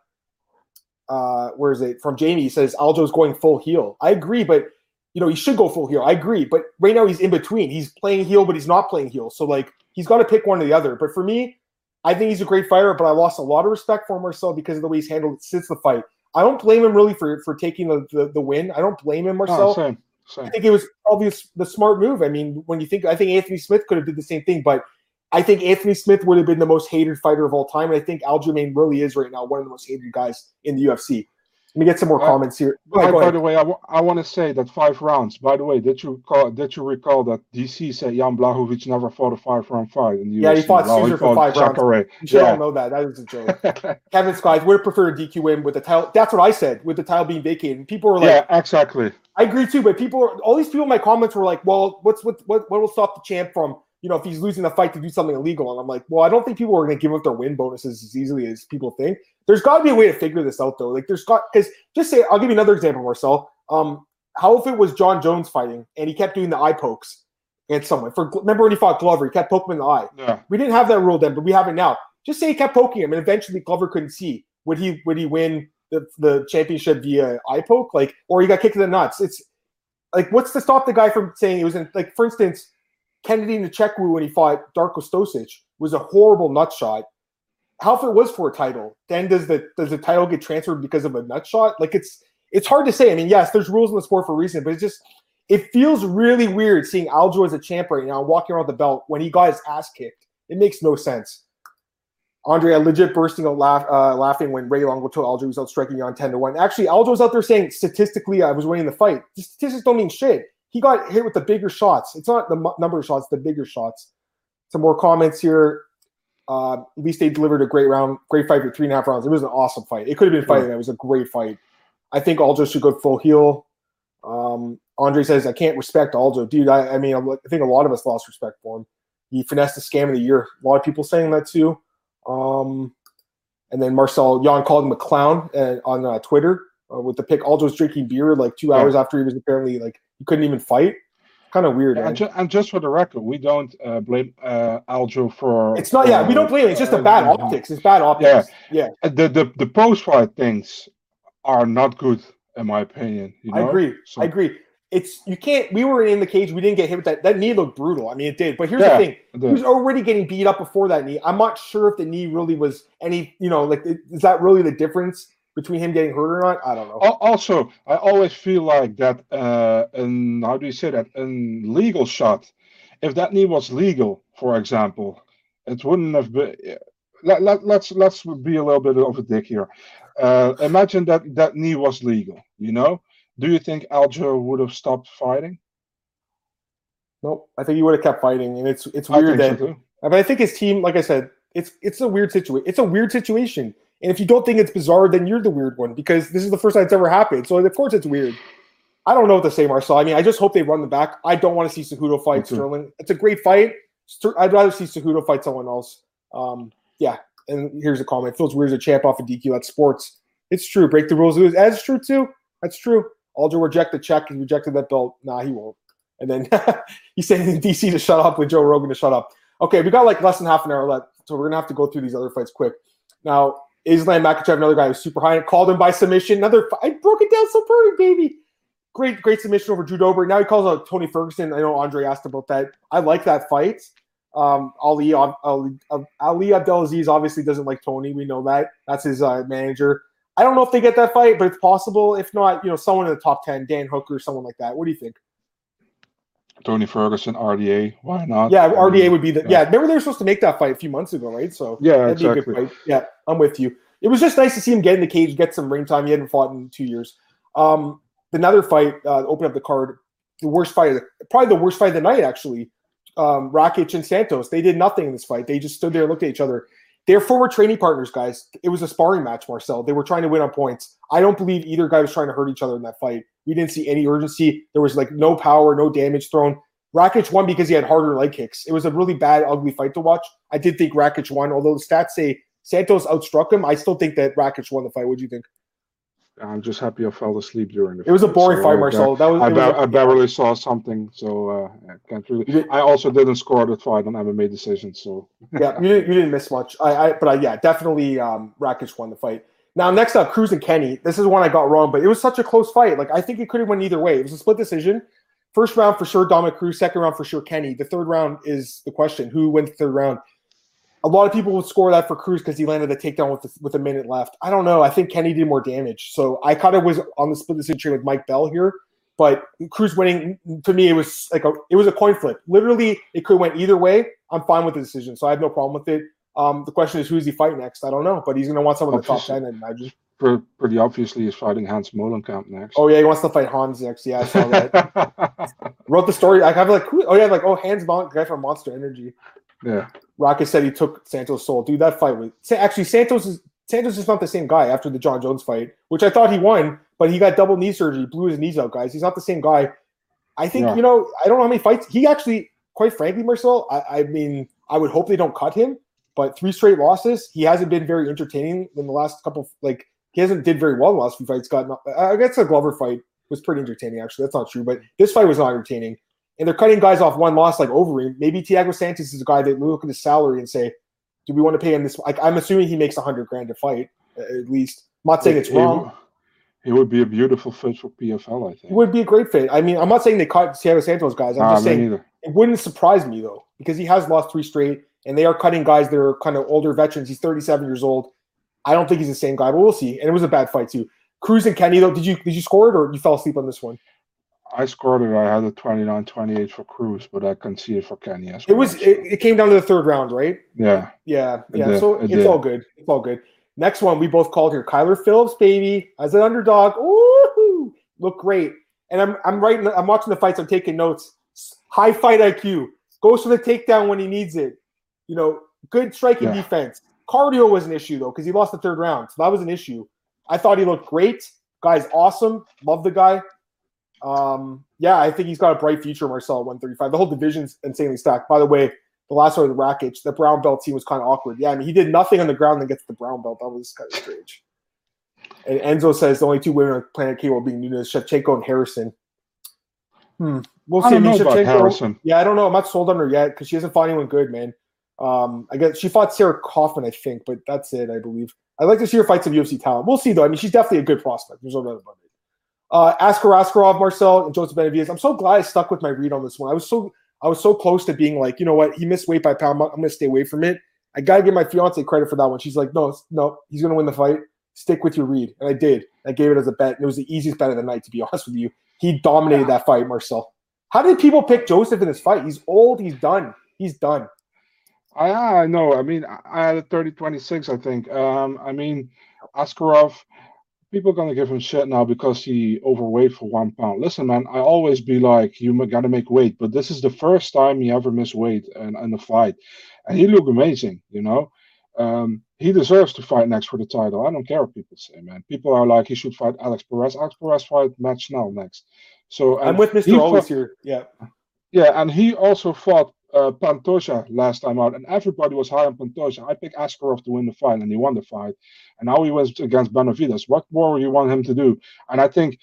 uh where is it from Jamie? He says Aljo's going full heel. I agree, but you know he should go full heel. I agree, but right now he's in between. He's playing heel, but he's not playing heel. So like he's got to pick one or the other. But for me, I think he's a great fighter, but I lost a lot of respect for Marcel because of the way he's handled it since the fight. I don't blame him really for for taking the the, the win. I don't blame him, Marcel. Oh, same, same. I think it was obvious the smart move. I mean, when you think, I think Anthony Smith could have did the same thing, but I think Anthony Smith would have been the most hated fighter of all time, and I think Aljamain really is right now one of the most hated guys in the UFC. Let me get some more comments here. Go By, ahead, go by the way, I, w- I want to say that five rounds. By the way, did you call, did you recall that DC said Jan Blachowicz never fought a five round fight in the Yeah, he fought Caesar for five rounds. You should all know that. That is a joke. Kevin Scott would have preferred a DQ win with the title. That's what I said with the title being vacated. And people were like, yeah, exactly. I agree too, but people, all these people in my comments were like, "Well, what's what what what will stop the champ from you know if he's losing the fight to do something illegal?" And I'm like, "Well, I don't think people are going to give up their win bonuses as easily as people think. There's got to be a way to figure this out, though. Like, there's got because just say I'll give you another example, Marcel. Um, how if it was Jon Jones fighting and he kept doing the eye pokes against someone? For remember when he fought Glover, he kept poking him in the eye. Yeah. We didn't have that rule then, but we have it now. Just say he kept poking him, and eventually Glover couldn't see. Would he? Would he win the, the championship via eye poke? Like, or he got kicked in the nuts? It's like, what's to stop the guy from saying it was in? Like, for instance, Kennedy Nzechukwu when he fought Darko Stosic was a horrible nut shot. It was for a title, then does the does the title get transferred because of a nut shot? Like, it's it's hard to say. I mean, yes, there's rules in the sport for a reason, but it's just it feels really weird seeing Aljo as a champ right now walking around the belt when he got his ass kicked. It makes no sense. Andre, I legit bursting out laugh, uh, laughing when Ray Longo told Aljo was out striking you on 10 to 1. Actually, Aljo was out there saying statistically I was winning the fight. The statistics don't mean shit. He got hit with the bigger shots. It's not the mu- number of shots, the bigger shots. Some more comments here. Uh, at least they delivered a great round, great fight for three and a half rounds. It was an awesome fight. It could have been fighting. It was a great fight. I think Aljo should go full heel. Um, Andre says, I can't respect Aljo. Dude, I, I mean, I think a lot of us lost respect for him. He finessed the scam of the year. A lot of people saying that too. Um, and then Marcel Jan called him a clown uh, on uh, Twitter uh, with the pick. Aljo's drinking beer like two Yeah. hours after he was apparently like he couldn't even fight. Kind of weird. Yeah, and, ju- and just for the record, we don't uh, blame uh, Aljo for. It's not. Yeah, we don't blame it. It's just a bad optics. It's bad optics. Yeah, Uh, The the the post fight things are not good in my opinion. You know? I agree. So- I agree. It's you can't. We were in the cage. We didn't get hit with that. That knee looked brutal. I mean, it did. But here's Yeah, the thing: he was already getting beat up before that knee. I'm not sure if the knee really was any. You know, like is that really the difference between him getting hurt or not? I don't know. Also, I always feel like that. Uh, an how do you say that? An legal shot. If that knee was legal, for example, it wouldn't have been. Let, let, let's let's be a little bit of a dick here. Uh, imagine that that knee was legal. You know, do you think Aljo would have stopped fighting? Nope. I think he would have kept fighting, and it's it's I weird think that. so. But I think his team, like I said, it's it's a weird situation. It's a weird situation, and if you don't think it's bizarre, then you're the weird one because this is the first time it's ever happened. So of course it's weird. I don't know what to say, Marcel. I mean, I just hope they run the back. I don't want to see Cejudo fight too. Sterling. It's a great fight. I'd rather see Cejudo fight someone else. Um, yeah. And here's a comment: feels weird as a champ off a DQ. That's sports. It's true. Break the rules. lose. That's true too. That's true. Aljo reject the check. He rejected that belt. Nah, he won't. And then he's saying in DC to shut up with Joe Rogan to shut up. Okay, we got like less than half an hour left, so we're gonna have to go through these other fights quick. Now, Islam Makhachev, another guy who's super high, called him by submission. Another, I broke it down so perfect, baby. Great, great submission over Drew Dober. Now he calls out Tony Ferguson. I know Andre asked about that. I like that fight. Um, Ali, Ali, Ali Abdelaziz obviously doesn't like Tony. We know that. That's his uh, manager. I don't know if they get that fight, but it's possible. If not, you know, someone in the top ten, Dan Hooker, someone like that. What do you think? Tony Ferguson, RDA, why not? Yeah, RDA would be the. Yeah. Yeah, remember they were supposed to make that fight a few months ago, right? So Yeah, that'd be a exactly. good fight. Yeah, I'm with you. It was just nice to see him get in the cage, get some ring time. He hadn't fought in two years. Um, another fight, uh, open up the card. The worst fight, probably the worst fight of the night, actually. Um, Rakic and Santos. They did nothing in this fight. They just stood there and looked at each other. They're former training partners, guys. It was a sparring match, Marcel. They were trying to win on points. I don't believe either guy was trying to hurt each other in that fight. We didn't see any urgency. There was like no power, no damage thrown. Rakic won because he had harder leg kicks. It was a really bad, ugly fight to watch. I did think Rakic won, although the stats say Santos outstruck him. I still think that Rakic won the fight. What do you think? I'm just happy I fell asleep during the It was a boring so, fight, uh, Marcel. That was, I, was ba- a- I barely saw something, so uh, I can't really. I also didn't score the fight on MMA decisions, so yeah, you didn't, you didn't miss much. I, I but I, yeah, definitely um, Rakic won the fight. Now next up, Cruz and Kenney. This is one I got wrong, but it was such a close fight. Like I think it could have went either way. It was a split decision. first round for sure Dominick Cruz, second round for sure Kenney. The third round is the question: who wins the third round? A lot of people would score that for Cruz because he landed the takedown with the, with a minute left. I don't know. I think Kenney did more damage, so I kind of was on the split decision train with Mike Bell here. But Cruz winning to me, it was like a it was a coin flip. Literally, it could have went either way. I'm fine with the decision, so I have no problem with it. Um, the question is, who's he fight next? I don't know, but he's going to want someone in the top ten, I imagine. Pretty obviously, he's fighting Hans Molenkamp next. Oh yeah, he wants to fight Hans next. Yeah, I saw that. Wrote the story. I have like, who, oh yeah, like oh Hans Mon- guy from Monster Energy. Yeah. Rocket said he took Santos' soul. Dude, that fight was actually Santos is Santos is not the same guy after the Jon Jones fight, which I thought he won, but he got double knee surgery, blew his knees out, guys. He's not the same guy. I think yeah. you know. I don't know how many fights he actually. Quite frankly, Marcel, I, I mean, I would hope they don't cut him but three straight losses. He hasn't been very entertaining in the last couple. Like he hasn't did very well in the last few fights. Got I guess the Glover fight was pretty entertaining. Actually, that's not true, but this fight was not entertaining. And they're cutting guys off one loss like Overeem. Maybe Thiago Santos is a guy that we look at his salary and say, "Do we want to pay him this?" Like I'm assuming he makes a hundred grand to fight at least. I'm not saying it's wrong. He would be a beautiful fit for PFL. I think it would be a great fit. I mean, I'm not saying they cut Thiago Santos guys. I'm nah, just saying neither. it wouldn't surprise me though because he has lost three straight and they are cutting guys that are kind of older veterans. He's 37 years old. I don't think he's the same guy, but we'll see. And it was a bad fight too. Cruz and Kenney though, did you did you score it or you fell asleep on this one? I scored it. I had a 29-28 for Cruz, but I conceded for Kenney as well. It was it, it, came down to the third round, right? Yeah. Yeah. Yeah. It so it it's all good. It's all good. Next one we both called here. Kyler Phillips, baby, as an underdog. Ooh, look great. And I'm I'm writing I'm watching the fights, I'm taking notes. High fight IQ. Goes for the takedown when he needs it. You know, good striking yeah. defense. Cardio was an issue though because he lost the third round, so that was an issue. I thought he looked great. Guy's awesome. Love the guy. Um, yeah, I think he's got a bright future. Marcel at 135. The whole division's insanely stacked. By the way, the last one of the Rakic, the brown belt team was kind of awkward. Yeah, I mean he did nothing on the ground and gets the brown belt. That was kind of strange. And Enzo says the only two women on planet K will be Nunes, Shevchenko, and Harrison. Hmm. We'll see. I don't know about Harrison. Yeah, I don't know. I'm not sold on her yet because she hasn't fought anyone good, man. Um, I guess she fought Sarah Kaufman, I think, but that's it, I believe. I'd like to see her fight some UFC talent. We'll see, though. I mean, she's definitely a good prospect. There's no doubt about it. Uh, Askar Askarov, Marcel, and Joseph Benavidez. I'm so glad I stuck with my read on this one. I was so I was so close to being like, you know what, he missed weight by pound. I'm going to stay away from it. I got to give my fiance credit for that one. She's like, no, no, he's going to win the fight. Stick with your read. And I did. I gave it as a bet. And it was the easiest bet of the night, to be honest with you. He dominated that fight, Marcel. How did people pick Joseph in this fight? He's old. He's done. He's done. I I know. I mean, I had a 30-26, I think. Um, I mean, Askarov, people are gonna give him shit now because he overweight for one pound. Listen, man, I always be like, you gotta make weight, but this is the first time he ever missed weight in, in a fight, and he looked amazing. You know, um, he deserves to fight next for the title. I don't care what people say, man. People are like, he should fight Alex Perez. Alex Perez fight Matt Schnell next. So I'm with Mister Always here. Yeah. Yeah, and he also fought uh, Pantoja last time out, and everybody was high on Pantoja. I picked Askarov to win the fight, and he won the fight. And now he was against Benavidez. What more do you want him to do? And I think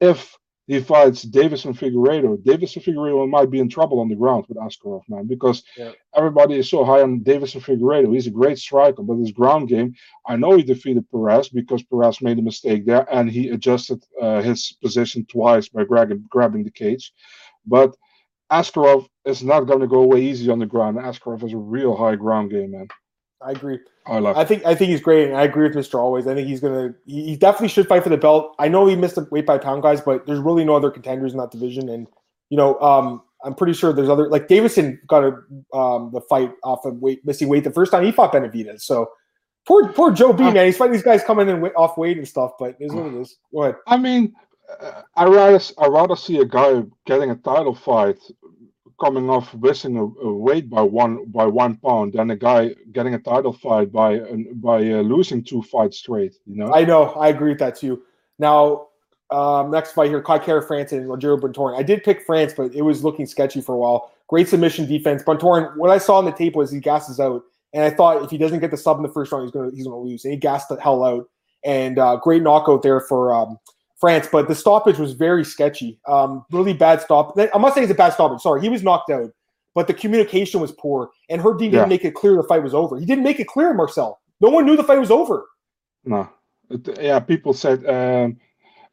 if he fights Deiveson Figueiredo, Deiveson Figueiredo might be in trouble on the ground with Askarov, man, because yeah. everybody is so high on Deiveson Figueiredo. He's a great striker, but his ground game, I know he defeated Perez because Perez made a mistake there, and he adjusted uh, his position twice by grabbing, grabbing the cage. But Askarov is not going to go away easy on the ground. Askarov has a real high ground game, man. I agree. I, love. I think I think he's great, and I agree with Mister Always. I think he's gonna. He definitely should fight for the belt. I know he missed the weight by pound guys, but there's really no other contenders in that division. And you know, um, I'm pretty sure there's other like Deiveson got a, um, the fight off of weight missing weight the first time he fought Benavidez. So poor poor Joe B, uh, man. He's fighting these guys coming in off weight and stuff, but it is what it is. Go ahead. I mean, I rather I rather see a guy getting a title fight coming off missing a, a, weight by one by one pound than a guy getting a title fight by by uh, losing two fights straight. You know. I know. I agree with that too. Now, um, next fight here, Kai Kara France and Rogerio Bontorin. I did pick France, but it was looking sketchy for a while. Great submission defense. Bontorin, what I saw on the tape was he gasses out, and I thought if he doesn't get the sub in the first round, he's gonna he's gonna lose. And he gassed the hell out. And uh, great knockout there for um, France, but the stoppage was very sketchy. Um, really bad stop. I'm not saying it's a bad stoppage. Sorry, he was knocked out, but the communication was poor, and Herb Dean didn't make it clear the fight was over. He didn't make it clear, Marcel. No one knew the fight was over. No, yeah, people said. Um,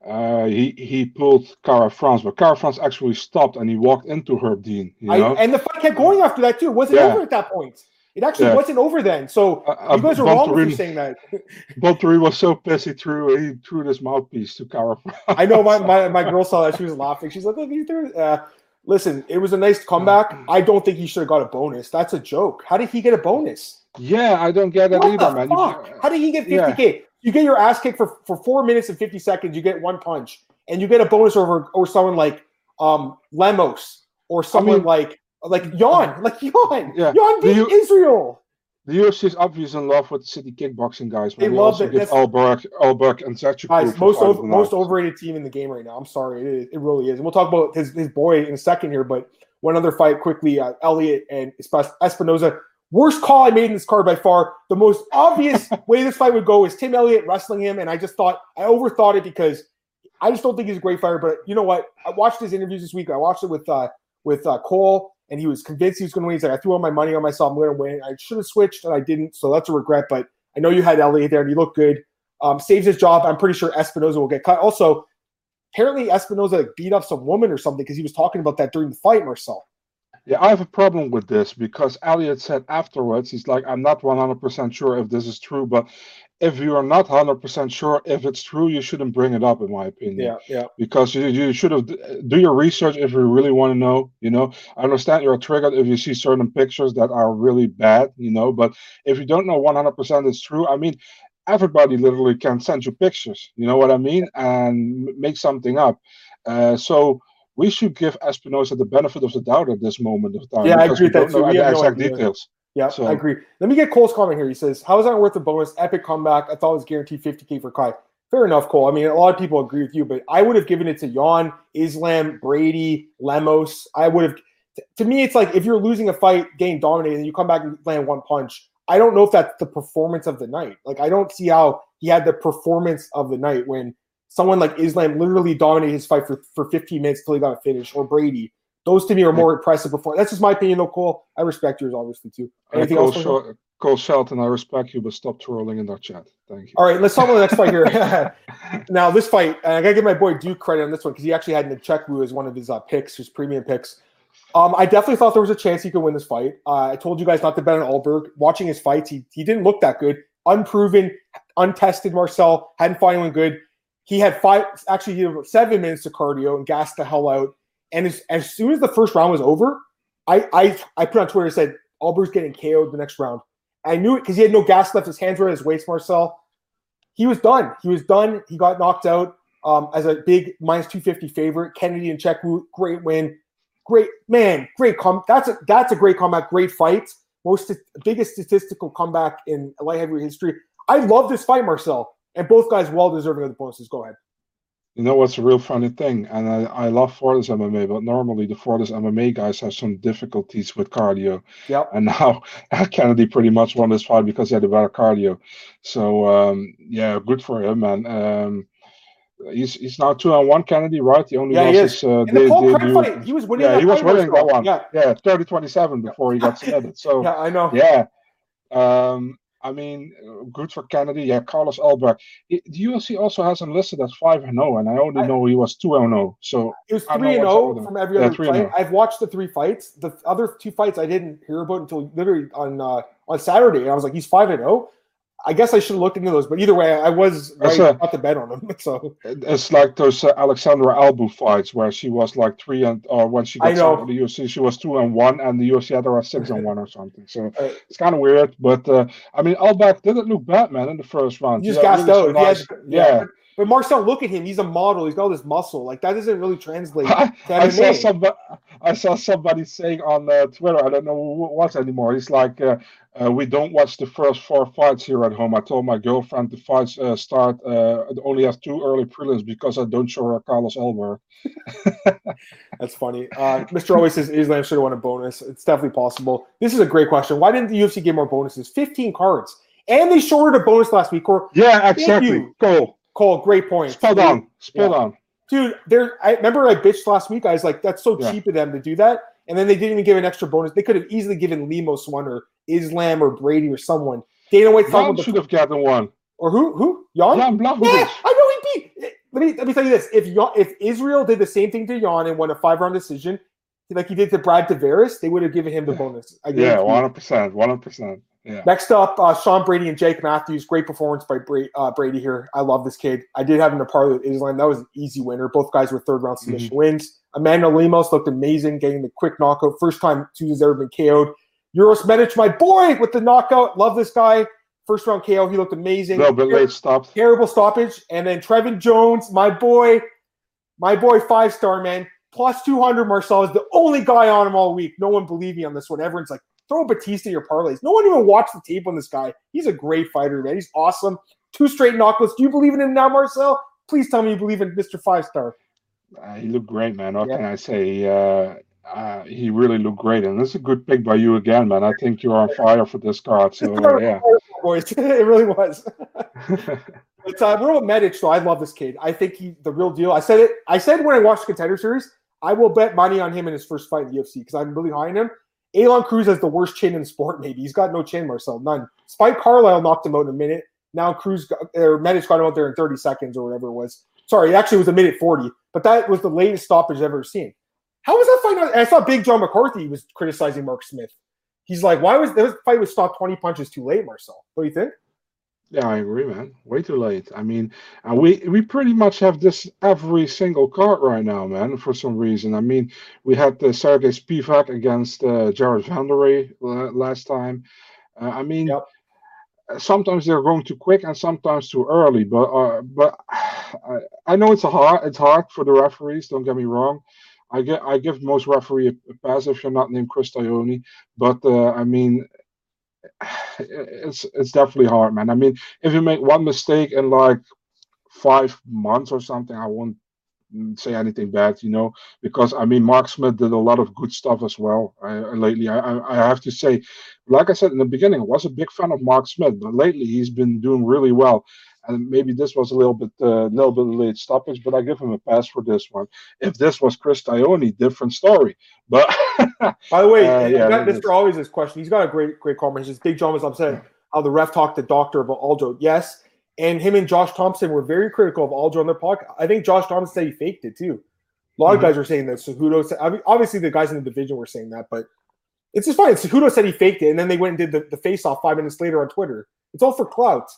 uh, he he pulled Kara-France, but Kara-France actually stopped and he walked into Herb Dean. You I, know? and the fight kept going after that too. It wasn't Yeah. over at that point. It actually Yeah. wasn't over then. So Uh, you guys are wrong for saying that. Bontorin was so pissed he threw he threw this mouthpiece to Kara I know my, my, my girl saw that. She was laughing. She's like, look, he threw uh, listen, it was a nice comeback. I don't think he should have got a bonus. That's a joke. How did he get a bonus? Yeah, I don't get that What either, man. Fuck? How did he get 50k? You get your ass kicked for, for four minutes and 50 seconds. You get one punch, and you get a bonus over or someone like um Lemos or someone mean- like like Jan, like Jan, Yeah. Do beat you- Israel. The UFC is obviously in love with the city kickboxing guys. They love also it. give Ulberg, Ulberg and Zachary Guys, most over, most overrated team in the game right now. I'm sorry, it, is, it really is. And we'll talk about his, his boy in a second here. But one other fight quickly: uh, Elliott and Espinosa. Worst call I made in this card by far. The most obvious way this fight would go is Tim Elliott wrestling him, and I just thought I overthought it because I just don't think he's a great fighter. But you know what? I watched his interviews this week. I watched it with uh, with uh, Cole, and he was convinced he was going to win. He's like, I threw all my money on myself. I'm going to win. I should have switched, and I didn't. So that's a regret. But I know you had Elliott there, and he looked good. Um, saves his job. I'm pretty sure Espinosa will get cut. Also, apparently Espinosa like, beat up some woman or something because he was talking about that during the fight, Marcel. Yeah, I have a problem with this because Elliott said afterwards, he's like, I'm not 100% sure if this is true, but if you are not 100% sure if it's true, you shouldn't bring it up, in my opinion. Yeah, yeah. Because you, you should have do your research if you really want to know. You know, I understand you're triggered if you see certain pictures that are really bad. You know, but if you don't know 100% it's true, I mean, everybody literally can send you pictures. You know what I mean, and make something up. Uh, so we should give Espinosa the benefit of the doubt at this moment of time. Yeah, I agree we with that don't know too. We the have no exact details. Yeah, So- I agree. Let me get Cole's comment here. He says, How is that worth a bonus? Epic comeback. I thought it was guaranteed 50K for Kai. Fair enough, Cole. I mean, a lot of people agree with you, but I would have given it to Jan, Islam, Brady, Lemos. I would have. To me, it's like if you're losing a fight, getting dominated, and you come back and land one punch. I don't know if that's the performance of the night. Like, I don't see how he had the performance of the night when someone like Islam literally dominated his fight for, for 15 minutes till he got a finish, or Brady. Those to me are more impressive performance. That's just my opinion, though, Cole. I respect yours, obviously, too. Anything Cole, else? Cole? Cole Shelton, I respect you, but stop trolling in our chat. Thank you. All right, let's talk about the next fight here. now, this fight, and I gotta give my boy Duke credit on this one because he actually had Nzechukwu as one of his uh, picks, his premium picks. Um, I definitely thought there was a chance he could win this fight. Uh, I told you guys not to bet on Ulberg. Watching his fights, he, he didn't look that good. Unproven, untested Marcel, hadn't fought anyone good. He had five, actually, he had seven minutes of cardio and gassed the hell out. And as, as soon as the first round was over, I, I, I put on Twitter and said, Ulberg's getting KO'd the next round. I knew it because he had no gas left. His hands were at his waist, Marcel. He was done. He was done. He got knocked out um, as a big minus 250 favorite. Kennedy Nzechukwu, great win. Great man, great come. That's a that's a great comeback, great fight. Most biggest statistical comeback in light heavyweight history. I love this fight, Marcel, and both guys well deserving of the bonuses. Go ahead. You know what's a real funny thing, and I, I love Fortis MMA, but normally the Fortis MMA guys have some difficulties with cardio. Yep. And now Kennedy pretty much won this fight because he had a better cardio. So um, yeah, good for him, man. Um, he's he's now two on one Kennedy, right? The only Yeah, he is. his uh, the Craig debut- fight, he was winning. Yeah, he was winning that one. Yeah, Yeah, 30 27 before he got submitted. So yeah, I know. yeah. Um, I mean, good for Kennedy. Yeah, Carlos Ulberg. It- The UFC also has him listed as 5 and 0, and I only I- know he was 2 and 0. So It was three and know what's up zero from every Yeah, other fight. I've watched the three fights. The other two fights I didn't hear about until literally on uh, on Saturday. And I was like, he's five and zero. I guess I should have looked into those, but either way, I was right a- not to bet on them. So it's like those uh, Alexandra Albu fights where she was like 3 and, or when she got signed with the UFC, she was 2 and 1, and the UFC had her at 6 and 1 or something. So Uh, it's kind of weird. But uh, I mean, Ulberg didn't look bad, man, in the first round. he just gassed really out. nice- has- yeah. But, Marcel, look at him. He's a model. He's got all this muscle. Like that doesn't really translate to I saw somebody. I saw somebody saying on uh, Twitter. I don't know who it was anymore. He's like, uh, uh, "We don't watch the first four fights here at home." I told my girlfriend the fights uh, start uh, only have two early prelims because I don't show her Carlos Ulberg. That's funny. Uh, Mr. Always says Islam should have won a bonus. It's definitely possible. This is a great question. Why didn't the UFC give more bonuses? 15 cards. And they shorted a bonus last week. Or Yeah, exactly. Cool. Cole, great point. Spot on. Spot Yeah. on. Dude, there I remember I bitched last week. I was like, that's so Yeah. cheap of them to do that. And then they didn't even give an extra bonus. They could have easily given Lemos one or Islam or Brady or someone. Dana White Jan should have gotten one. or who? Who? Jan? Jan Yeah, I know he beat let me let me tell you this: if you if Israel did the same thing to Jan and won a five round decision, like he did to Brad Tavares, they would have given him the bonus. yeah, one hundred percent, one hundred percent. Yeah. Next up, uh, Sean Brady and Jake Matthews. Great performance by Brady, uh, Brady here. I love this kid. I did have him in a parlay with Islam. That was an easy winner. Both guys were third round submission mm-hmm. wins. Amanda Lemos looked amazing, getting the quick knockout. First time Souza's ever been KO'd. Uros Medic, my boy, with the knockout. Love this guy. First round KO. He looked amazing. Little bit late stop. Terrible stoppage. And then Trevin Jones, my boy, my boy, five star man. Plus 200 Marcel is the only guy on him all week. No one believed me on this one. Everyone's like, throw Bautista your parlays. No one even watched the tape on this guy. He's a great fighter, man. He's awesome. Two straight knockouts. Do you believe in him now, Marcel? Please tell me you believe in Mr. Five Star. Uh, he looked great, man. What yeah. can I say? Uh, uh, he really looked great, and this is a good pick by you again, man. I think you're on fire for this card. So yeah, boys, it really was. but uh, Real Medic, so I love this kid. I think he the real deal. I said it. I said when I watched the Contender Series, I will bet money on him in his first fight in the UFC because I'm really high on him. Aalon Cruz has the worst chin in sport. Maybe he's got no chin, Marcel, none. Spike Carlyle knocked him out in a minute. Now Cruz got, or Medic got him out there in 30 seconds or whatever it was. Sorry, actually it was a minute 40, but that was the latest stoppage I've ever seen. How was that fight? I saw Big John McCarthy was criticizing Mark Smith. He's like, why was this fight was stopped 20 punches too late, Marcel? What do you think? Yeah, I agree, man. Way too late. I mean, uh, we we pretty much have this every single card right now, man. For some reason, I mean, we had the Sergey Spivak against uh, Jared Vanderaa last time. Uh, I mean, yep. sometimes they're going too quick and sometimes too early. But uh, but I, I know it's a hard it's hard for the referees. Don't get me wrong. I get I give most referee a, pass if you're not named Chris Tognoni, but uh, I mean, it's it's definitely hard, man. I mean, if you make one mistake in like five months or something, I won't say anything bad, you know, because I mean, Mark Smith did a lot of good stuff as well uh, lately. I, I have to say, like I said in the beginning, I was a big fan of Mark Smith, but lately he's been doing really well and maybe this was a little bit a uh, little bit late stoppage, but I give him a pass for this one. If this was Chris Tognoni, different story. But by the way, uh, yeah, Mr. Always this question. He's got a great great comment. Just Big John was upset how the ref talked to Doctor about Aljo. Yes, and him and Josh Thompson were very critical of Aljo on their podcast. I think Josh Thompson said he faked it too. A lot mm-hmm. of guys were saying that. Cejudo said, I mean, obviously the guys in the division were saying that, but it's just fine. Cejudo said he faked it, and then they went and did the, the face off five minutes later on Twitter. It's all for clout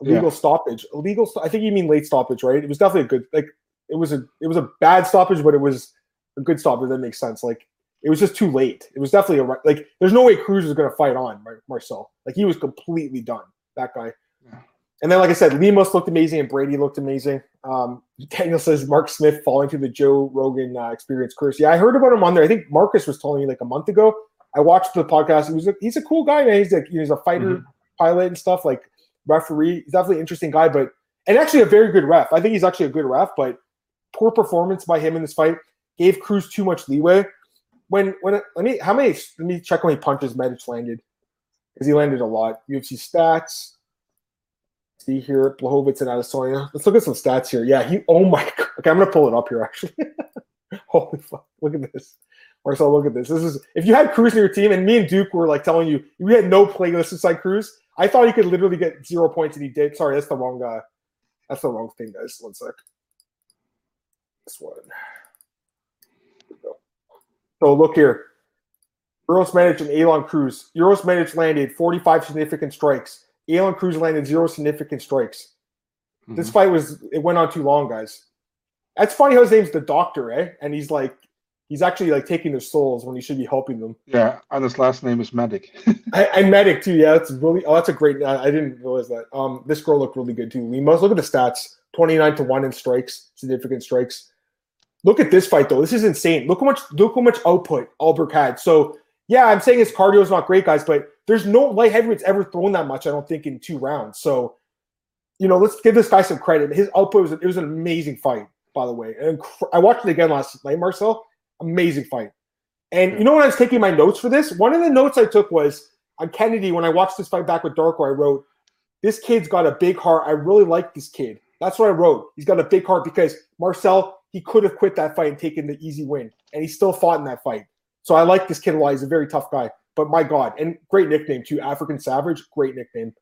legal yeah. stoppage. Illegal. I think you mean late stoppage, right? It was definitely a good. Like it was a it was a bad stoppage, but it was a good stoppage. That makes sense. Like it was just too late. It was definitely a like. There's no way Cruz was going to fight on Marcel. Like he was completely done. That guy. Yeah. And then, like I said, Lemos looked amazing and Brady looked amazing. Um, Daniel says Mark Smith falling through the Joe Rogan uh, experience curse. Yeah, I heard about him on there. I think Marcus was telling me like a month ago. I watched the podcast. He was a, he's a cool guy, man. He's a he's a fighter mm-hmm. pilot and stuff. Like referee. He's definitely an interesting guy, but and actually a very good ref. I think he's actually a good ref, but poor performance by him in this fight gave Cruz too much leeway. When when let me how many let me check how many punches Medic landed because he landed a lot. UFC stats. See here, Blachowicz and Adesanya. Let's look at some stats here. Yeah, he. Oh my. God. Okay, I'm gonna pull it up here. Actually, holy fuck! Look at this. Marcel, look at this. This is if you had Cruz in your team, and me and Duke were like telling you we had no playlist inside Cruz. I thought he could literally get zero points, and he did. Sorry, that's the wrong guy. That's the wrong thing, guys. One sec. This one. So look here. Uros Medic and Aalon Cruz. Uros Medic landed 45 significant strikes. Aalon Cruz landed zero significant strikes. Mm-hmm. This fight was it went on too long, guys. That's funny how his name's the doctor, eh? And he's like he's actually like taking their souls when he should be helping them. Yeah, and his last name is Medic. and Medic too. Yeah, that's really. Oh, that's a great. I, I, didn't realize that. Um, this girl looked really good too. We must look at the stats. Twenty nine to one in strikes, significant strikes. Look at this fight though. This is insane. Look how much. Look how much output Ulberg had. So yeah, I'm saying his cardio is not great, guys, but there's no light heavyweights ever thrown that much. I don't think in two rounds. So. You know, let's give this guy some credit. His output was it was an amazing fight, by the way. And I watched it again last night, Marcel Amazing fight. And you know when I was taking my notes for this, one of the notes I took was on Kennedy when I watched this fight back with Darko. I wrote, "This kid's got a big heart. I really like this kid." That's what I wrote. He's got a big heart because Marcel he could have quit that fight and taken the easy win, and he still fought in that fight. So I like this kid a lot. He's a very tough guy. But my God, and great nickname too, African Savage, great nickname.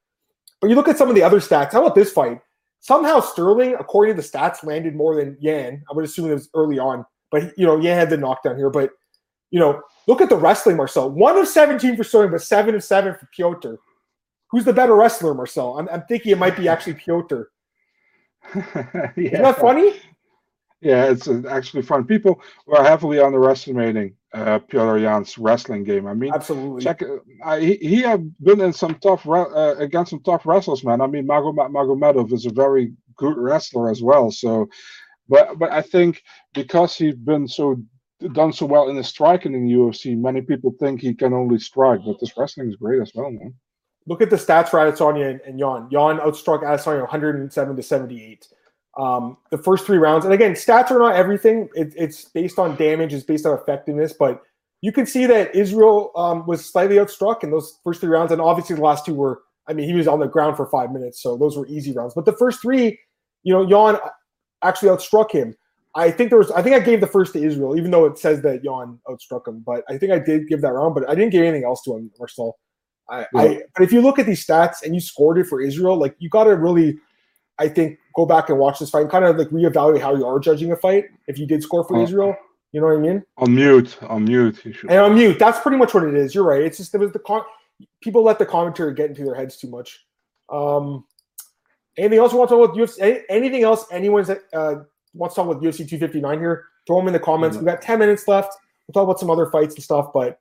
But you look at some of the other stats. How about this fight? somehow Sterling, according to the stats, landed more than Yan. I would assume it was early on, but you know, Yan had the knockdown here. But you know, look at the wrestling, Marcel. One of 17 for Sterling, but seven of seven for Piotr. Who's the better wrestler, Marcel? I'm, I'm thinking it might be actually Piotr. yeah. Isn't that funny? Yeah, it's uh, actually fun. People were heavily underestimating uh, Piotr Yan's wrestling game. I mean, absolutely. Check, uh, he, he had been in some tough uh, against some tough wrestlers, man. I mean, Magomed Magomedov is a very good wrestler as well. So, but but I think because he's been so done so well in the striking in the UFC, many people think he can only strike, but this wrestling is great as well, man. Look at the stats for Adesanya and, Yan. Yan outstruck Adesanya 107 to 78. Um, the first three rounds, and again, stats are not everything. It, it's based on damage, it's based on effectiveness, but you can see that Israel um, was slightly outstruck in those first three rounds, and obviously the last two were. I mean, he was on the ground for five minutes, so those were easy rounds. But the first three, you know, Yan actually outstruck him. I think there was. I think I gave the first to Israel, even though it says that Yan outstruck him. But I think I did give that round, but I didn't give anything else to him, Marcel. I, yeah. I, but if you look at these stats and you scored it for Israel, like you got to really I think go back and watch this fight and kind of like reevaluate how you are judging a fight if you did score for Israel. You know what I mean? On mute, on mute. And on mute. That's pretty much what it is. You're right. It's just there was the con- people let the commentary get into their heads too much. Um, anything else you want to talk about UFC? Anything else anyone uh, wants to talk about UFC 259 here? Throw them in the comments. Mm-hmm. We've got 10 minutes left. We'll talk about some other fights and stuff. But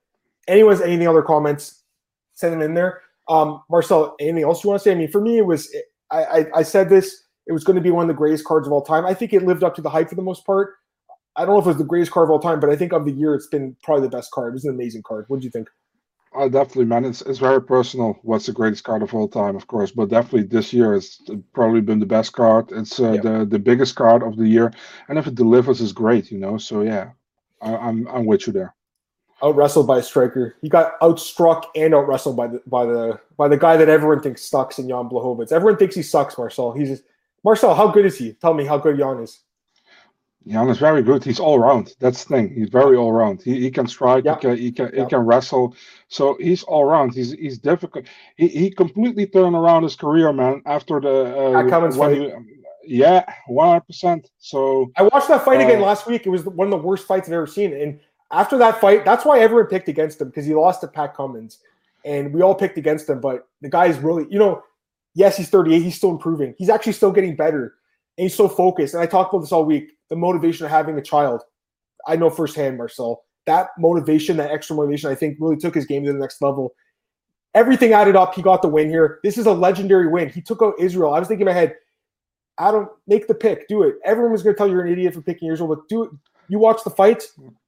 anyone's anything other comments, send them in there. Um, Marcel, anything else you want to say? I mean, for me, it was I, I, I said this. It was going to be one of the greatest cards of all time. I think it lived up to the hype for the most part. I don't know if it was the greatest card of all time, but I think of the year, it's been probably the best card. It was an amazing card. What do you think? Oh, definitely, man. It's it's very personal. What's the greatest card of all time, of course, but definitely this year has probably been the best card. It's uh, the the biggest card of the year, and if it delivers, is great, you know. So yeah, I, I'm I'm with you there out wrestled by a striker. He got outstruck and out wrestled by the by the by the guy that everyone thinks sucks in Jan Blachowicz. Everyone thinks he sucks, Marcel. He's just, Marcel. How good is he? Tell me how good Jan is. Jan is very good. He's all round. That's the thing. He's very all round. He, he can strike. Yeah. He can he can yeah. he can wrestle. So he's all round. He's he's difficult. He, he completely turned around his career, man. After the uh, Cummins fight. He, yeah, one hundred percent. So I watched that fight uh, again last week. It was one of the worst fights I've ever seen. And after that fight, that's why everyone picked against him because he lost to Pat Cummins, and we all picked against him. But the guy is really, you know, yes, he's 38, he's still improving. He's actually still getting better, and he's so focused. And I talked about this all week. The motivation of having a child, I know firsthand, Marcel. That motivation, that extra motivation, I think really took his game to the next level. Everything added up. He got the win here. This is a legendary win. He took out Israel. I was thinking in my head, Adam, make the pick, do it. Everyone was going to tell you you're an idiot for picking Israel, but do it. You watch the fight,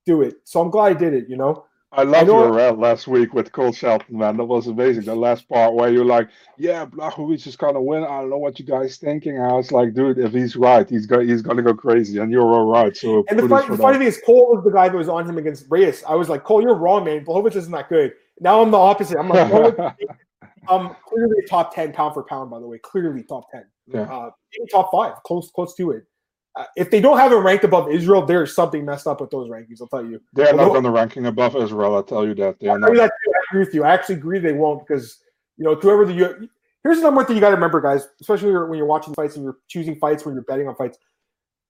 do it. So I'm glad I did it. You know. I love your rant last week with Cole Shelton, man. That was amazing. The last part where you're like, "Yeah, Blachowicz is gonna win." I don't know what you guys thinking. I was like, "Dude, if he's right, he's go- he's gonna go crazy," and you're all right. So, and the, funny, the funny thing is, Cole was the guy that was on him against Reyes. I was like, "Cole, you're wrong, man. Blachowicz isn't that good." Now I'm the opposite. I'm like, um, clearly top ten pound for pound. By the way, clearly top ten. Yeah. Uh, top five, close close to it. Uh, if they don't have it ranked above Israel, there's something messed up with those rankings. I'll tell you. They're not going to ranking above Israel. I'll tell you that. They are not. I, I agree with you. I actually agree they won't because you know whoever the here's the number one thing you got to remember, guys, especially when you're watching fights and you're choosing fights when you're betting on fights.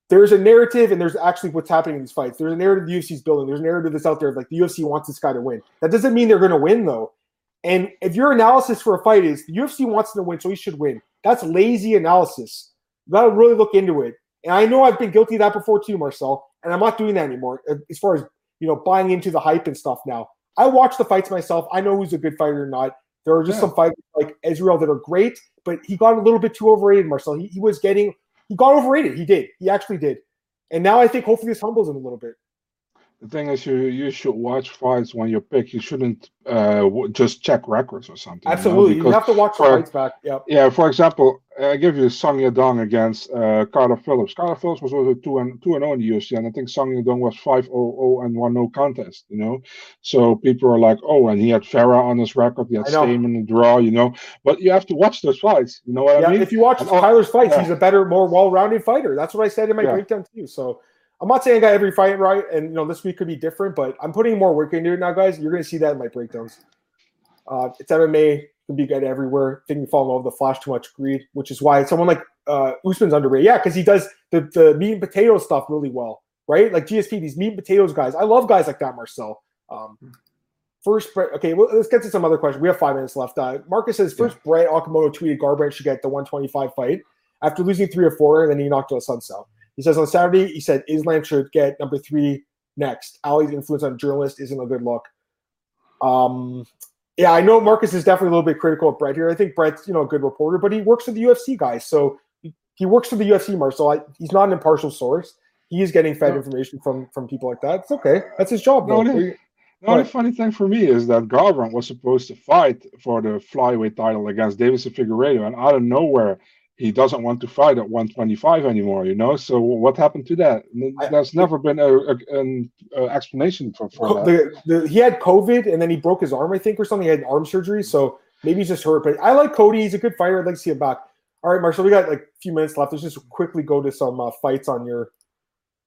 There's a narrative, and there's actually what's happening in these fights. There's a narrative the UFC's building. There's a narrative that's out there like the UFC wants this guy to win. That doesn't mean they're going to win though. And if your analysis for a fight is the UFC wants him to win, so he should win, that's lazy analysis. You got to really look into it. And I know I've been guilty of that before too, Marcel, and I'm not doing that anymore uh, as far as you know buying into the hype and stuff now. I watch the fights myself. I know who's a good fighter or not. There are just yeah. some fighters like Israel that are great, but he got a little bit too overrated, Marcel. He, he was getting he got overrated. He did. He actually did. And now I think hopefully this humbles him a little bit the thing is, you you should watch fights when you pick. You shouldn't uh, just check records or something. Absolutely, you, know? you have to watch for, fights back. Yep. Yeah. For example, I give you Song Yadong against uh, Carter Phillips. Carter Phillips was also two and two and zero oh in the UFC, and I think Song Yadong was five zero oh zero and one no contest. You know, so people are like, oh, and he had Farah on his record. He had Stamann in the draw. You know, but you have to watch those fights. You know what yeah, I mean? If you watch and, Tyler's fights, yeah. he's a better, more well-rounded fighter. That's what I said in my yeah. breakdown too. So I'm not saying I got every fight right, and you know this week could be different, but I'm putting more work into it now, guys. You're going to see that in my breakdowns. Uh, it's MMA can be good everywhere. We fall in love with the Flash too much greed, which is why someone like uh, Usman's underrated. Yeah, because he does the, the meat and potato stuff really well, right? Like GSP, these meat and potatoes guys. I love guys like that, Marcel. Um, first, okay, well, let's get to some other questions. We have five minutes left. Uh, Marcus says first, yeah. Brett Okamoto tweeted Garbrandt should get the 125 fight after losing three or four, and then he knocked out Suns out. He says on Saturday, he said Islam should get number three next. Ali's influence on journalists isn't a good look. Um, yeah, I know Marcus is definitely a little bit critical of Brett here. I think Brett's you know a good reporter, but he works for the UFC guys, so he, works for the UFC, Marcel. I, he's not an impartial source. He is getting fed no. information from from people like that. It's okay. That's his job. No, the, the only funny thing for me is that Garbrandt was supposed to fight for the flyweight title against Deiveson Figueiredo, and out of nowhere he doesn't want to fight at 125 anymore. You know, so what happened to that? There's I, never been a, a, an a explanation for, for that. The, the, he had COVID and then he broke his arm, I think, or something. He had arm surgery, so maybe he's just hurt. But I like Cody. He's a good fighter. I'd like to see him back. All right, Marshall, we got like a few minutes left. Let's just quickly go to some uh, fights on your.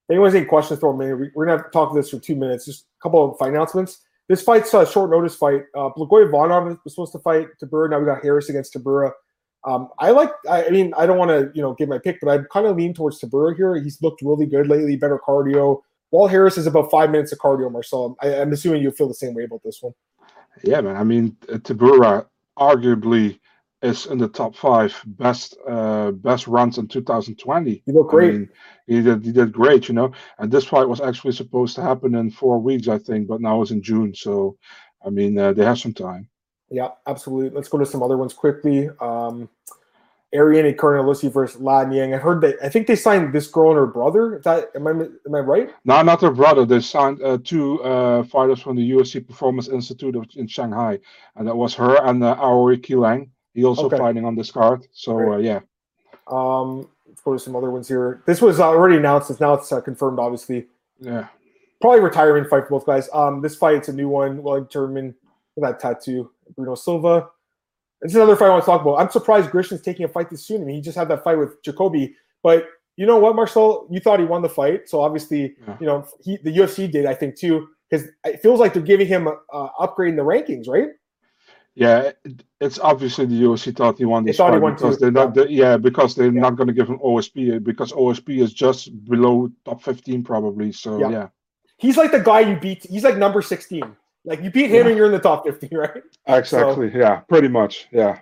If anyone's any questions, throw them in. We're gonna have to talk this for two minutes. Just a couple of fight announcements. This fight's a short notice fight. Uh, Blagoy Ivanov was supposed to fight Tybura. Now we got Harris against Tybura. Um, I like. I, mean, I don't want to, you know, give my pick, but I'm kind of lean towards Tybura here. He's looked really good lately, better cardio. Walt Harris is about five minutes of cardio, Marcel. I, am assuming you feel the same way about this one. Yeah, man. I mean, Tybura arguably is in the top five best uh, best runs in 2020. He looked great. I mean, he did he did great, you know. And this fight was actually supposed to happen in four weeks, I think, but now it's in June. So, I mean, uh, they have some time. Yeah, absolutely. Let's go to some other ones quickly. Um, Ariane Carnelossi versus La Niang. I heard that I think they signed this girl and her brother. Is that am I am I right? No, not her brother. They signed uh, two uh, fighters from the UFC Performance Institute of, in Shanghai, and that was her and uh, Aori Qileng. He also okay. fighting on this card. So uh, yeah. Um, let's go to some other ones here. This was already announced. It's now it's uh, confirmed, obviously. Yeah. Probably retirement fight for both guys. Um, this fight's a new one, well determined. That tattoo. Bruno Silva. This is another fight I want to talk about. I'm surprised Grishin's taking a fight this soon. I mean, he just had that fight with Jacoby, but you know what, Marcel? You thought he won the fight, so obviously, yeah. you know, he, the UFC did, I think, too, because it feels like they're giving him uh, upgrade in the rankings, right? Yeah, it's obviously the UFC thought he won this fight he because they're not, yeah. yeah, because they're yeah. not going to give him OSP because OSP is just below top 15 probably. So yeah. yeah. he's like the guy you beat. He's like number 16. Like you beat him yeah. and you're in the top 50, right? Exactly. So, yeah, pretty much. Yeah.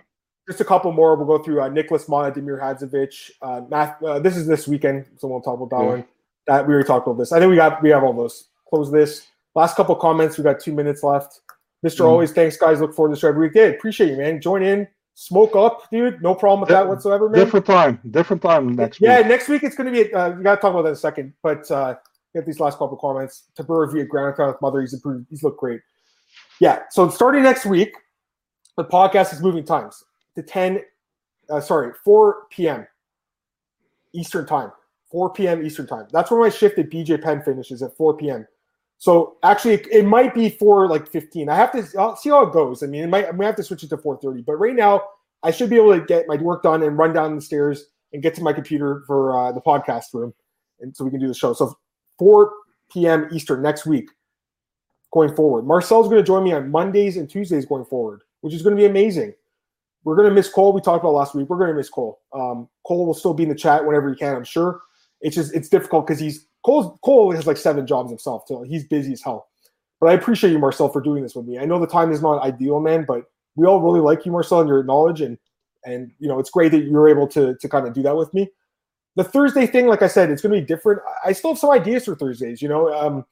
Just a couple more. We'll go through uh, Nicholas Mata, Damir Hadzovic. Uh, Math, uh, this is this weekend, so we'll talk about that yeah. one. That we already talked about this. I think we got we have all those. Close this. Last couple comments. We got two minutes left. Mister, mm. always thanks, guys. Look forward to this every week. Did appreciate you, man. Join in, smoke up, dude. No problem with that whatsoever, man. Different time. Different time next yeah, week. Yeah, next week it's going to be. Uh, we got to talk about that in a second, but uh, get these last couple comments. Tabur via ground with mother. He's improved. He's looked great. Yeah. So starting next week, the podcast is moving times to 10, uh, sorry, 4 p.m. Eastern time. 4 p.m. Eastern time. That's where my shift at BJ Penn finishes at 4 p.m. So actually, it might be for like 15. I have to I'll see how it goes. I mean, it might I might have to switch it to 4:30. But right now, I should be able to get my work done and run down the stairs and get to my computer for uh, the podcast room, and so we can do the show. So 4 p.m. Eastern next week going forward. Marcel's going to join me on Mondays and Tuesdays going forward, which is going to be amazing. We're going to miss Cole. We talked about last week. We're going to miss Cole. Um, Cole will still be in the chat whenever he can. I'm sure. It's just it's difficult because he's Cole. Cole has like seven jobs himself, so he's busy as hell. But I appreciate you, Marcel, for doing this with me. I know the time is not ideal, man, but we all really like you, Marcel, and your knowledge, and and you know it's great that you're able to to kind of do that with me. The Thursday thing, like I said, it's going to be different. I still have some ideas for Thursdays. You know, um,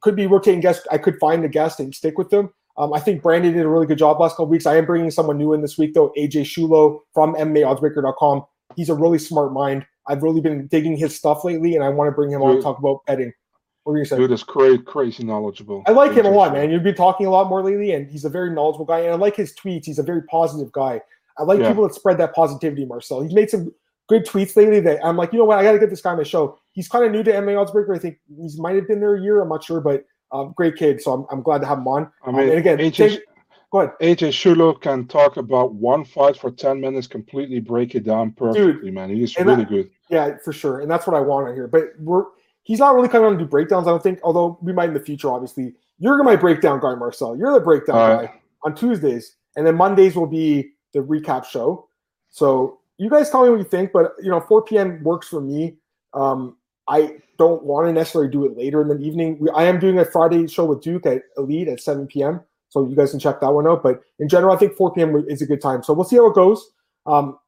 could be rotating guests. I could find a guest and stick with them. Um, I think Brandon did a really good job last couple weeks. I am bringing someone new in this week, though. AJ Shulo from MMAOddsbreaker.com. He's a really smart mind. I've really been digging his stuff lately, and I want to bring him Dude. on to talk about betting. What are you saying? Dude is crazy, crazy knowledgeable. I like him a lot, man. You've been talking a lot more lately, and he's a very knowledgeable guy. And I like his tweets. He's a very positive guy. I like yeah. people that spread that positivity, Marcel. He's made some good tweets lately that I'm like, you know what? I got to get this guy on the show. He's kind of new to MMA Oddsbreaker. I think he might have been there a year. I'm not sure, but um, great kid, so I'm, I'm glad to have him on. I mean, um, and again, AJ, go ahead. AJ Shulo can talk about one fight for 10 minutes, completely break it down perfectly, Dude, man. He's really that, good. Yeah, for sure. And that's what I want to hear. But we're he's not really coming on to do breakdowns, I don't think, although we might in the future, obviously. You're gonna my breakdown guy, Marcel. You're the breakdown guy on Tuesdays. and then Mondays will be the recap show. So you guys tell me what you think, but you know, 4 p.m. works for me. Um, I don't want to necessarily do it later in the evening. We, I am doing a Friday show with Duke at Elite at 7 p.m. So you guys can check that one out. But in general, I think 4 p.m. is a good time. So we'll see how it goes. Um,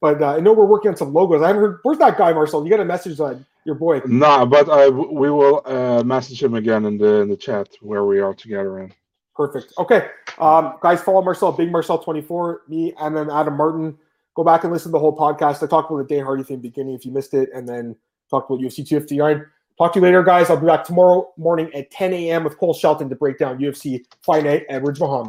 but uh, I know we're working on some logos. I haven't heard. Where's that guy, Marcel? You got a message on your boy? Nah, but I we will uh, message him again in the in the chat where we are together in. Perfect. Okay, um, guys, follow Marcel, Big Marcel twenty four. Me and then Adam Martin. Go back and listen to the whole podcast. I talked about the Dan Hardy thing beginning if you missed it, and then talked about UFC 259. Talk to you later, guys. I'll be back tomorrow morning at 10 a.m. with Cole Shelton to break down UFC Fight Night Ridge Muhammad.